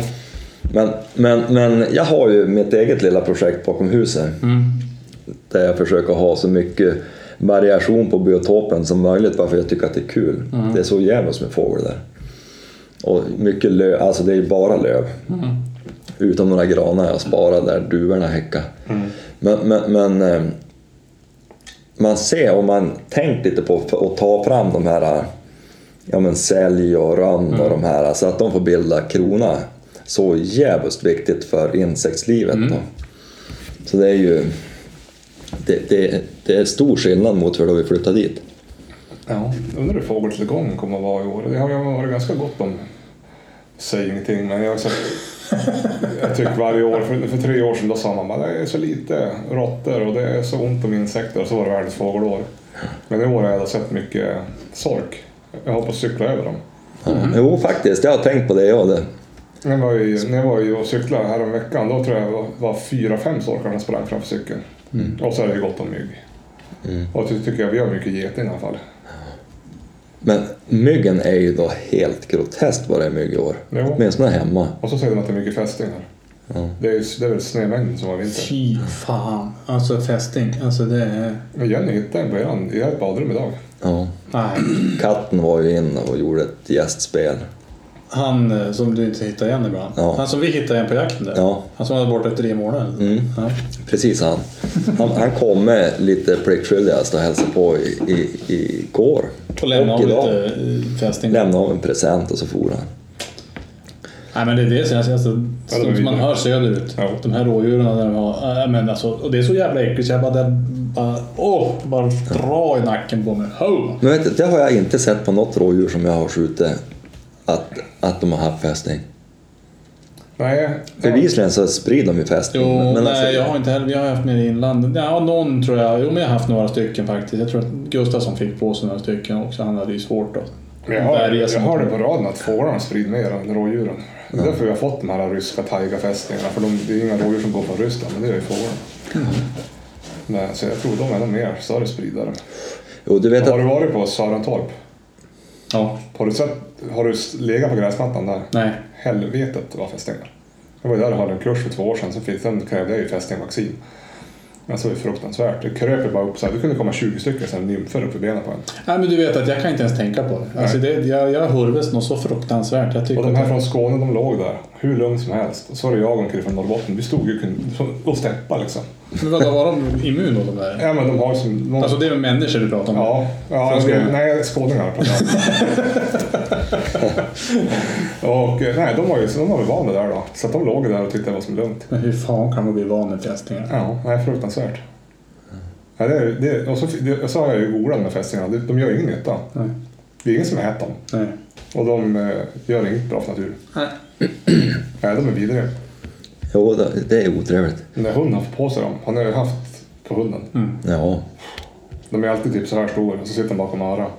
Men, men, men jag har ju mitt eget lilla projekt bakom huset. Där jag försöker ha så mycket variation på biotopen som möjligt varför jag tycker att det är kul. Det är så jävligt med fågel där. Och mycket löv, alltså det är bara löv. Utom några granar jag sparar där duvorna häckar. Men, men, men eh, man ser om man tänkt lite på att ta fram de här ja, men sälj och rönn och de här så att de får bilda krona. Så jävligt viktigt för insektslivet. Då. Så det är ju det, det, det är stor skillnad mot hur då vi flyttade dit. Ja. Undrar hur fågeltillgången kommer att vara i år. Det har ju varit ganska gott om Säg ingenting, men jag jag tycker varje år, för, för tre år sedan då sa man bara det är så lite råttor och det är så ont om insekter och så var det världens fågelår. Men i år har jag sett mycket sork. Jag hoppas cykla över dem. Ja. Jo faktiskt, jag har tänkt på det jag det. När jag var ju, när jag var ju och cyklade här om veckan då tror jag det var, fyra, fem sorkar som sprang framför cykeln. Och så är det gott om mygg. Mm. Och det tycker jag vi har mycket geting i alla fall. Men myggen är ju då helt groteskt vad det är mygg i år. Jo. Åtminstone hemma. Och så säger de att det är mycket fästingar. Ja. Det är, det är väl snömängden som var vinter. Fy fan. Alltså fästing. Alltså det är... Men Jenny hittade en på eran, i ert badrum idag. Ja. Nej. Katten var ju inne och gjorde ett gästspel. Han eh, som du inte hittar igen ibland. Ja. Han som vi hittade igen på jakten där. Ja. Han som var borta i tre månader. Mm. Ja. Precis han. Han, han kom med lite pliktskyldigast och hälsade på i, i, i går. Och lämna av idag. lite eh, fästing. Lämnade av en present och så for han. Nej men det är det som jag ser, alltså, är som man hör söderut. Ja. De här rådjuren där de har, äh, men alltså, och det är så jävla äckligt så jag bara, där, bara, åh, bara dra i nacken på mig. Men vet det har jag inte sett på något rådjur som jag har skjutit att, att de har haft fästing. Nej. Bevisligen så sprider de ju fästing. Jo, men nej alltså, jag har inte heller, vi har haft mer i inlandet. Ja, någon tror jag, jo men jag har haft några stycken faktiskt. Jag tror att Gustafsson fick på sig några stycken också, han hade ju svårt att Men jag, har, jag har det på raden att fåglarna sprider mer än rådjuren. Det är därför vi har fått de här ryska taigafästingarna. För de, det är inga rådjur som går från Ryssland, men det gör ju fåglarna. Mm. Men, så jag tror de är nog mer större spridare. jo, du vet Har att, du varit på Sörentorp? Ja, Har du, sett, har du legat på gräsmattan där? nej. Helvetet vad fästingar. Jag var ju där och höll en kurs för två år sedan, så fick, sen krävde jag ju fästingvaccin. Men så var det fruktansvärt. Det kröp bara upp så här. Det kunde komma 20 stycken sen nymfer upp i benen på en. Nej, men du vet att jag kan inte ens tänka på det. Alltså det jag, jag hurves något så fruktansvärt. Jag tycker Och de här från Skåne, de låg där hur lugnt som helst. Och så var det jag och en kille från Norrbotten. Vi stod ju och steppade liksom. Men vadå, var de immun då de där? Ja, men de har som... De, Alltså det är människor du pratar om? Ja, ja Skåne. nej, skåningar pratar jag. Och eh, nej, de var ju de var väl vana där då. Så att de låg där och tyckte det var som lugnt. Men hur fan kan man bli van med fästingar? Ja, nej, fruktansvärt. Ja, det, är- det, och så, det, så har jag ju googlat med fästingarna. De, de gör ingen nytta. Nej. Det är ingen som äter dem. Nej. Och de eh, gör inget bra för naturen. Nej. Nej, de är vidriga. Jo, det, det är otrevligt. Den där hunden har fått på sig dem. Han har ju haft på hunden. Ja. De är alltid typ så här stora och så sitter de bakom örat.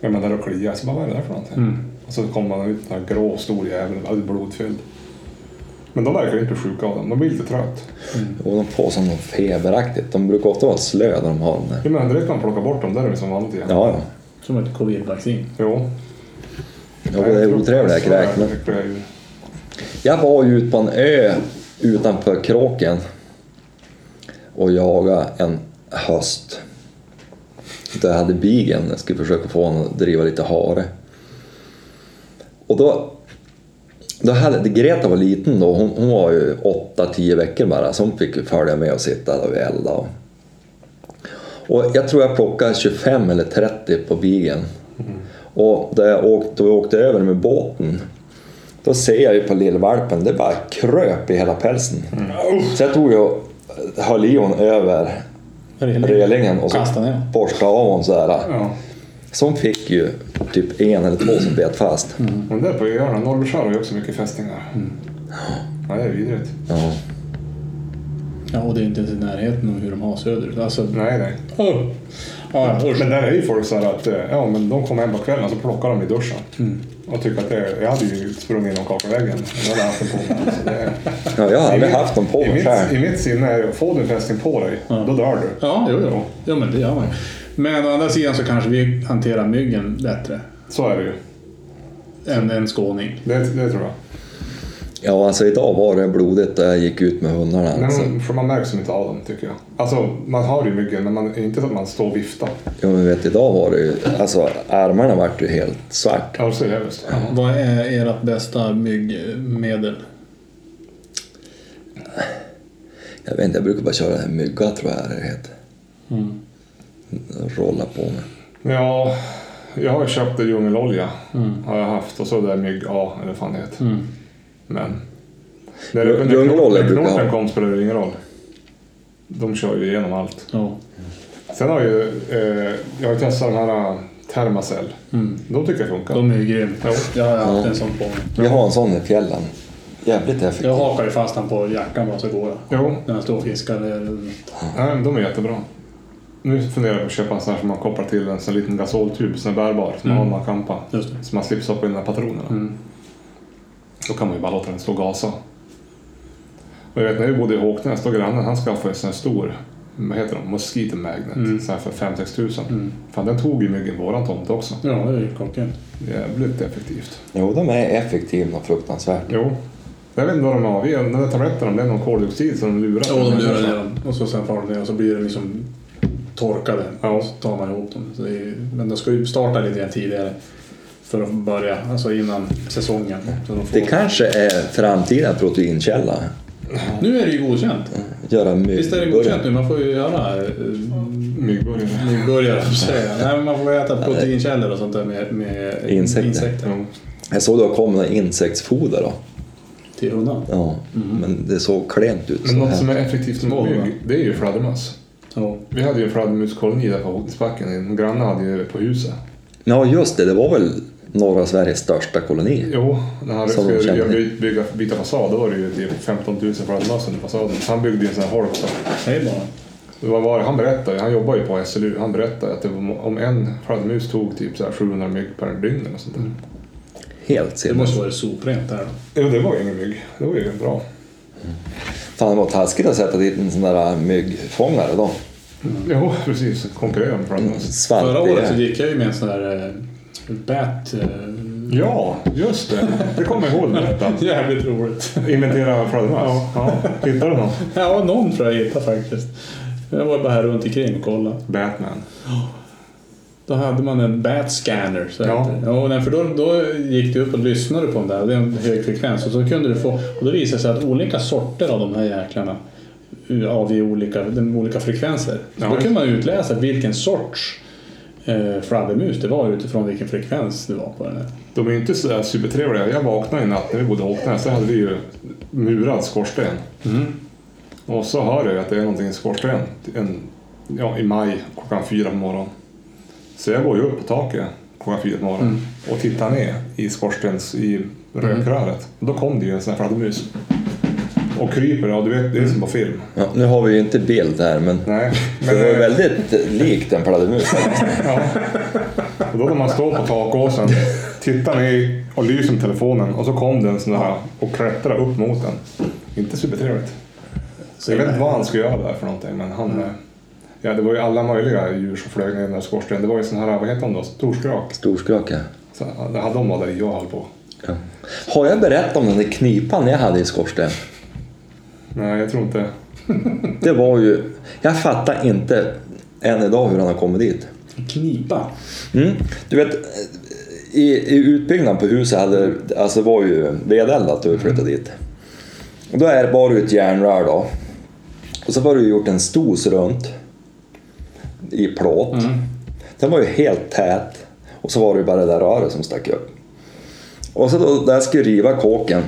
Ja, men där och kliar. Så bara, vad är det där för någonting? Mm. Och så kommer man ut den här grå, stor jäveln, alldeles blodfylld. Men de verkar inte sjuka av dem. De blir lite trött. Och de får som något feberaktigt. De brukar ofta vara slö när de har den där. Ja, men direkt man plockar bort dem, där är de som vanligt igen. Ja, ja. Som ett covid-vaccin. Jo. Jo, det är otrevliga kräk. Men Det är ju- jag var ju ute på en ö utanför Kråken och jagade en höst. Där jag hade bigen. Jag skulle försöka få honom att driva lite hare. Och då, då hade, Greta var liten då. Hon, hon var ju 8-10 veckor bara. Så hon fick följa med och sitta där och elda. Och, jag tror jag plockade 25 eller 30 på bigen. Och där jag åkte, då jag åkte över med båten då ser jag ju på lillvalpen, det bara kröp i hela pälsen. Så jag tog ju och höll i hon över relingen och så borstade av hon sådär. Ja. Så hon fick ju typ en eller två som bet fast. Men där på öarna, Norrbyskär har ju också mycket fästingar. Ja, det är vidrigt. Ja. Ja, och det är inte ens i närheten av hur de har söderut. Alltså, Nej, nej. oh. ja, ja. Men där är ju folk så här att eh, ja, men de kommer hem på kvällen så plockar de i duschen. Och tycker att det Jag hade ju sprungit in och kakat väggen. Jag hade haft den på mig. Det, ja, jag har i aldrig mitt- haft dem på i mig mitt, själv. I mitt sinne är får du en fästing på dig, då dör du. Ja, jo, jo. Ja, men det gör man. Men å andra sidan så kanske vi hanterar myggen bättre Så är det ju. än en skåning. Det, det tror jag. Ja, alltså idag var det blodigt när jag gick ut med hundarna. Men Alltså. man, för man märks inte av dem tycker jag. Alltså man har ju myggen men man, inte så att man står och viftar. Ja, men vet, idag var det ju, alltså armarna vart ju helt svart. Ja, så är det visst. Vad är ert bästa myggmedel? Jag vet inte, jag brukar bara köra en mygga tror jag det heter. Mm. Rolla på mig. Ja, jag har ju köpt en djungelolja. Mm. Har jag haft. Och så där mygg A, eller vad fan det heter. Mm. Men... När, ha. kom spelade det ingen roll. De kör ju igenom allt. Ja. Sen har jag ju... Eh, jag har testat den här uh, Thermacell. Mm. De tycker jag funkar. De är ju grym. Jo. Jag har haft Ja. en sån på mig. Jag har en sån i fjällen. Jävligt effektiv. Jag hakar ju fast den på jackan bara så går jag. Jo, När jag står och fiskar. eller- nej, men de är jättebra. Nu funderar jag på att köpa en sån här som man kopplar till en sån liten gasoltub som är bärbar. Som man har när man campar. Så man slipper stoppa in de här patronerna. Mm. Då kan man ju bara låta den stå och gasa. Och jag vet när vi bodde i Håknäs, då grannen han skaffade en sån här stor, vad heter de, mosquito magnet. Mm. Så här för 5-6 tusen. Mm. Fan den tog ju myggen våran tomt också. Ja, det är ju klockrent. Jävligt effektivt. Jo, de är effektiva och fruktansvärt. Jo. Jag vet inte vad de har. Vi- Den där tabletten, om det är någon koldioxid som de lurar. Ja, de lurar ner dem. Och så sen far de ner och så blir det liksom torkade. Ja. Så tar man ihop dem. Så det är, men de ska ju starta lite grann tidigare. För att börja, alltså innan säsongen. Det kanske är framtida proteinkälla. Nu är det ju godkänt. Göra Visst är det godkänt nu? Man får ju göra eh, Myggburgare. Nej, man får äta proteinkällor och sånt där med, med Insekter. Ja. Jag såg det kom några insektsfoder då. till hundarna. Ja, men det såg klent ut. Men Så något här. som är effektivt mot mygg, det är ju fladdermöss. Ja. Vi hade ju en fladdermuskoloni där på Hotisbacken. En granne hade ju på huset. Ja, just det. Det var väl norra Sveriges största koloni. Jo, när han skulle by- bygga, byta fasad då var det ju typ 15 000 fladdermöss under fasaden. Han byggde ju en sån här holk. Hej bara. Var, var, han berättade, han jobbar ju på SLU, han berättade att det var, om en fladdermus tog typ så här 700 mygg per dygn eller sånt där. Helt Det måste sinnes. vara soprent där då. Jo, det var ju ingen mygg. Det var ju bra. Fan, det var taskigt att sätta dit en sån där myggfångare då. Jo, precis. Konkurrera med fladdermöss. Förra året så gick jag ju med en sån där eh, bat, eh, Ja, just det. Det kommer jag ihåg berätta. Jävligt roligt. Inventera fladdermöss. Ja. Ja. Hittade du någon? Ja, någon tror jag hittade faktiskt. Jag var bara här runt omkring och kollade. Batman. Då hade man en bat scanner. Så Ja. ja nej, för då, då gick du upp och lyssnade på den där. Det är en hög frekvens. Och så kunde du få... Och då visade det sig att olika sorter av de här jäklarna avger olika, de olika frekvenser. Så Ja. då kunde man utläsa vilken sorts eh, fladdermus det var utifrån vilken frekvens det var på den. Här. De är ju inte så supertrevliga. Jag vaknade i natt när vi bodde i Håknäs. Där hade vi ju murad skorsten. Och så hör jag att det är någonting i skorstenen en, ja, i maj klockan fyra på morgonen. Så jag går ju upp på taket klockan fyra på morgonen och tittar ner i skorstens, i rökröret. Och då kom det ju en sån här fladdermus. Och kryper, ja du vet, det är som på film. Ja, nu har vi ju inte bild här men Nej, det var ju väldigt likt en fladdermus. Ja. Och då när man står på takåsen, tittar ner och lyser med telefonen och så kom den sån där och klättrade upp mot den. Inte supertrevligt. Så jag vet inte vad han skulle göra där för någonting men han... eh, Ja, det var ju alla möjliga djur som flög ner i den där skorstenen. Det var ju sån här, vad heter de då? Storskrak. Storskraka. Så det hade de var där jag höll på. Ja. Har jag berättat om den där knipan jag hade i skorsten? Nej, jag tror inte... Det var ju... Jag fattar inte än idag hur han har kommit dit. Knipa. Mm. Du vet, i, i utbyggnaden på huset hade, alltså det var ju vedeldat då vi flyttade dit. Och då är det bara ett järnrör då. Och så var det gjort en stos runt i plåt. Den var ju helt tät. Och så var det ju bara det där röret som stack upp. Och så då, där jag skulle riva kåken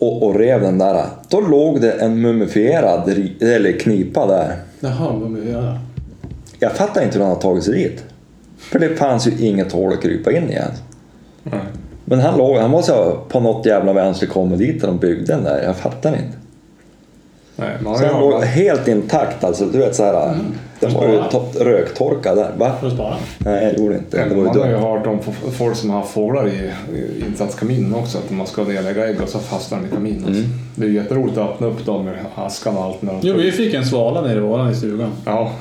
och, och rev den där. Då låg det en mumifierad eller knipa där. Jaha, göra? Jag fattar inte hur han har tagit sig dit. För det fanns ju inget hål att krypa in igen. Nej. Men han, låg, han måste ha på något jävla vänster kommit dit och de byggde den där. Jag fattar inte. Nej, Så ju låg helt intakt alltså. Du vet såhär. Den var ju röktorkad där. Va? För att spara? Nej, jag gjorde inte. Det var ju Man har ju hört om folk som har haft fåglar i, insatskaminen också, att man ska nedlägga ägg och så fastnar de i kaminen. Mm. Det är jätteroligt att öppna upp dem med askan och allt. När de Jo, vi fick en svala nere i våran i stugan. Ja.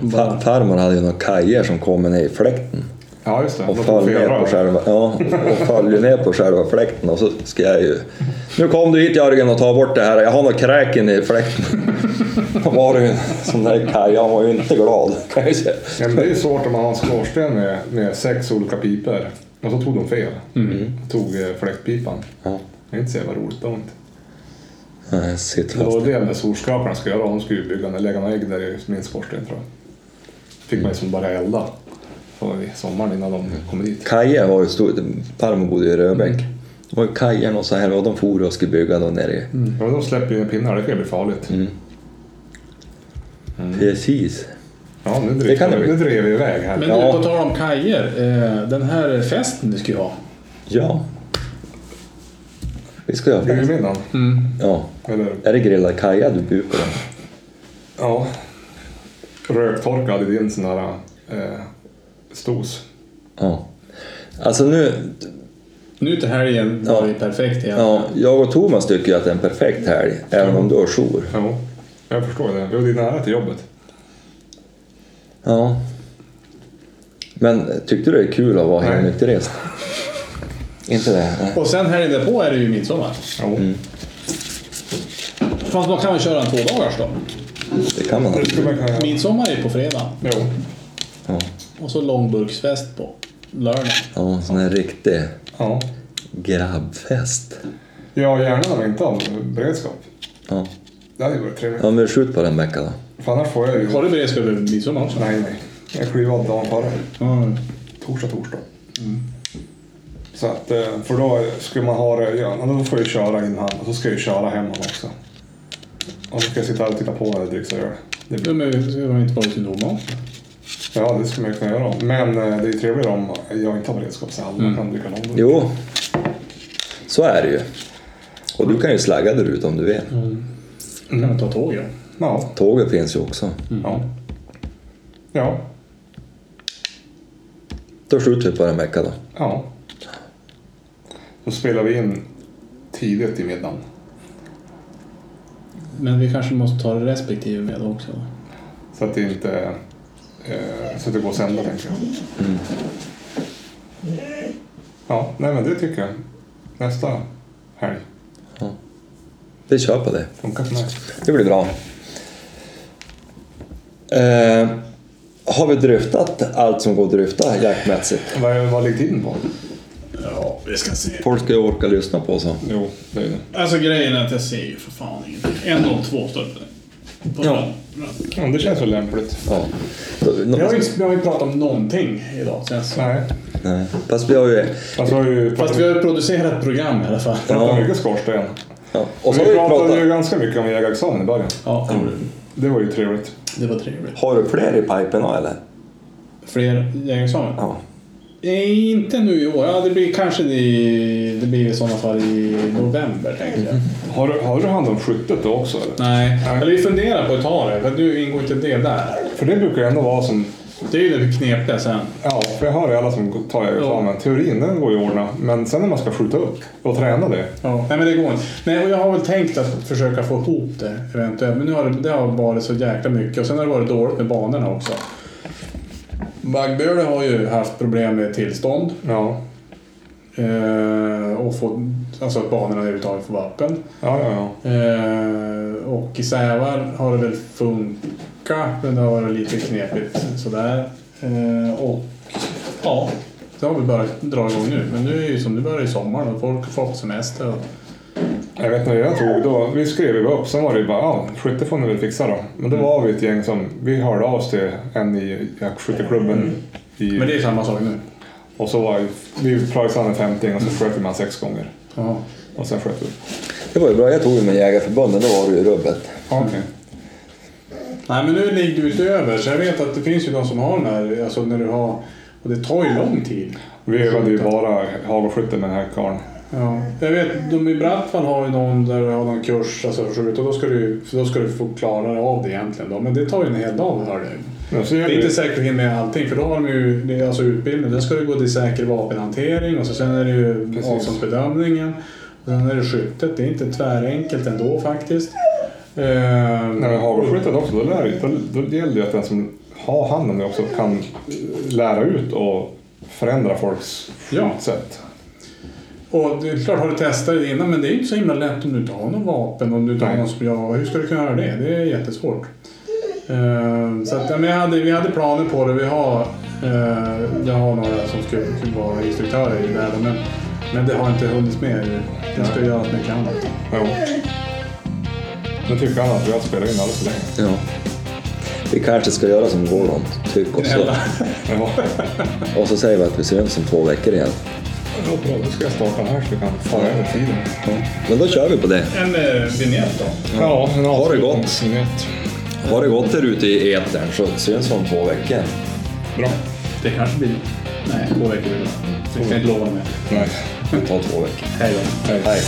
Fa- Farmor hade ju några kajer som kom ner i fläkten. Ja, just det. Och föll ner på själva, ja, och föll ner på själva fläkten och så ska jag ju... Nu kom du hit Jörgen och ta bort det här, jag har något kräken i fläkten. Då var det ju en sån där kaj, han var ju inte glad kan jag ju säga. Ja, men det är ju svårt om man har en skorsten med, med sex olika pipor. Och så tog de fel. Tog eh, fläktpipan. Ja. Det är inte så jävla roligt då inte. Nej, Det var det de där solskaparna ska göra. De skulle ju bygga, lägga några ägg där i min skorsten tror jag. Fick man ju som bara elda. Det sommaren innan de kom dit. Kajer var ju stor, farmor bodde i Röbäck. Det var ju kajer och så här och de for och skulle bygga då nere i... Ja, de släpper ju pinnar, det kan ju bli farligt. Precis. Ja, nu Det drev, kan det bli. nu drev vi iväg här. Men Ja. du, på tal om kajer. Eh, den här festen du ska ju ha. Ja. Vi ska göra fest. Grillmiddagen. Ja. Eller, Är det grillad kaja du bjuder på? då? ja. Röktorkad i din sån där eh, stos. Ja. Alltså nu, Nu till helgen var det ju perfekt igen. ja, jag och Thomas tycker ju att det är en perfekt helg, även om du har jour. Jo, jag förstår det. Jo, det är nära till jobbet. Ja. Men tyckte du det är kul att vara Nej. helnykterist? Inte det? Nej. Och sen helgen därpå är det ju midsommar. Jo. Fast man kan väl köra en tvådagars då? Det kan man Det man kunna göra. Midsommar är på fredag. Jo. Ja, Och så långburksfest på lördag. ja sån här riktig Ja. grabbfest. ja, gärna när man inte har beredskap. Ja. Det hade ju varit trevligt. Ja, men skjut på den veckan då. För annars får jag ju... Har du beredskap över midsommar också? Nej, nej. Jag kliver av dagen före. Ja. Torsdag, torsdag. Så att, eh, för då skulle man ha det, ja, då får jag köra innan och så ska jag köra hem också. Och så ska jag sitta här och titta på när det dricks öl. Det blir, men ska man inte vara lite normalt? Ja, det skulle man ju kunna göra. Men eh, det är trevligare om jag inte har beredskap så alla kan dricka långburk. Jo, så är det ju. Och du kan ju slagga där ute om du vill. Kan man ta tåg ja. Tåget finns ju också. Ja. Ja. Då skjuter vi på den veckan då. Ja. Då spelar vi in tidigt i middagen. Men vi kanske måste ta det respektive med också. Så att det inte eh, så att det går att sända tänker jag. Ja, nej men det tycker jag. Nästa helg. Vi kör på det. Funkar för mig. Det blir bra. Eh, har vi dryftat allt som går att dryfta jaktmässigt? Vad, vad ligger tiden på? Ja, vi ska se. Folk ska ju orka lyssna på så. Jo, det är det. Alltså grejen är att jag ser ju för fan ingenting. En av två står det på det. Ja. Ja, det känns väl lämpligt. Ja. Vi har ju inte, vi har ju pratat om någonting idag känns Nej, Nej. Fast vi har ju... fast vi har ju Fast vi har ju producerat ett program i alla fall. pratat Ja. mycket skorsten. Ja. Och så vi pratade ju pratat... ganska mycket om jägarexamen i början. Ja, Det var ju trevligt. det var trevligt. Har du fler i pipen då, eller? Fler jägarexamen? Ja. Nej, inte nu i år. Ja, det blir kanske i, det blir i sådana fall i november, tänker jag. Har, du- har du hand om skyttet då också? Eller? Nej, eller vi funderar på att ta det, för du ingår inte det där. För det brukar ju ändå vara som... Det är ju det knepiga sen. Ja, för jag hör ju alla som tar jägarexamen. Teorin den går ju att ordna. Men sen när man ska skjuta upp och träna det. Ja, nej men det går inte. Nej, och jag har väl tänkt att försöka få ihop det eventuellt. Men nu har det, det har varit så jäkla mycket och sen har det varit dåligt med banorna också. Baggböle har ju haft problem med tillstånd Ja, eh, och få, alltså att banorna överhuvudtaget får öppen. ja, ja. ja. Eh, och i Sävar har det väl funkat men det har varit lite knepigt sådär. Eh, och ja, det har vi börjat dra igång nu. Men nu är ju som nu börjar ju sommaren och folk får semester. Och, Jag vet när jag tog då, vi skrev ju upp, sen var det ju bara ja, skytte får ni väl fixa då. Men då var vi ett gäng som, vi hörde av oss till en i jaktskytteklubben. I, men det är samma sak nu. Och så var ju, vi pröjsade en 50 och så sköt vi man sex gånger. Ja. Och sen sköt vi. Det var ju bra. Jag tog ju med Jägarförbundet, då var det ju rubbet. Ja, okej. Nej men nu ligger du utöver så jag vet att det finns ju de som har den här, alltså när du har, och det tar ju lång tid. Vi övade ju bara hagelskytte med den här karln. Ja. Jag vet, de i Brattfall har ju någon där du har någon kurs, alltså och då ska du, då ska du få klara av det egentligen då. Men det tar ju en hel dag hör så Det är inte säkert att med allting för då har de ju alltså utbildning. Sen ska du gå till säker vapenhantering och så sen är det ju avståndsbedömningen. Sen är det skyttet. Det är inte tvärenkelt ändå faktiskt. Eh, nej, hagelskyttet också, då, lär, då, då gäller det ju att den som har hand om det också kan lära ut och förändra folks Ja. sätt. Och det är klart, har du testat det innan, men det är inte så himla lätt om du inte har något vapen. Om du inte har någon som, ja, hur ska du kunna göra det? Det är jättesvårt. Eh, så att, ja, men jag hade, vi hade planer på det. Vi har, eh, jag har några som skulle, skulle vara instruktörer i det här, men, men det har inte hunnit med. Det ska göras mycket annat. Jo. Nu tycker han att vi har spelat in alldeles för länge. Ja. Vi kanske ska göra som Gordon, tyck och så. Och så säger vi att vi syns om två veckor igen. Ja, bra, då ska jag starta här så vi kan fara över tiden. Ja. Men då kör vi på det. En eh, vignett då. Ja, en Ha det gott. Ha det gott där ute i etern så syns vi om två veckor. Bra. Det kanske blir... Nej, två veckor blir det. Jag kan inte lova mer. Nej. Det tar två veckor. Hej då. Hej. Hej.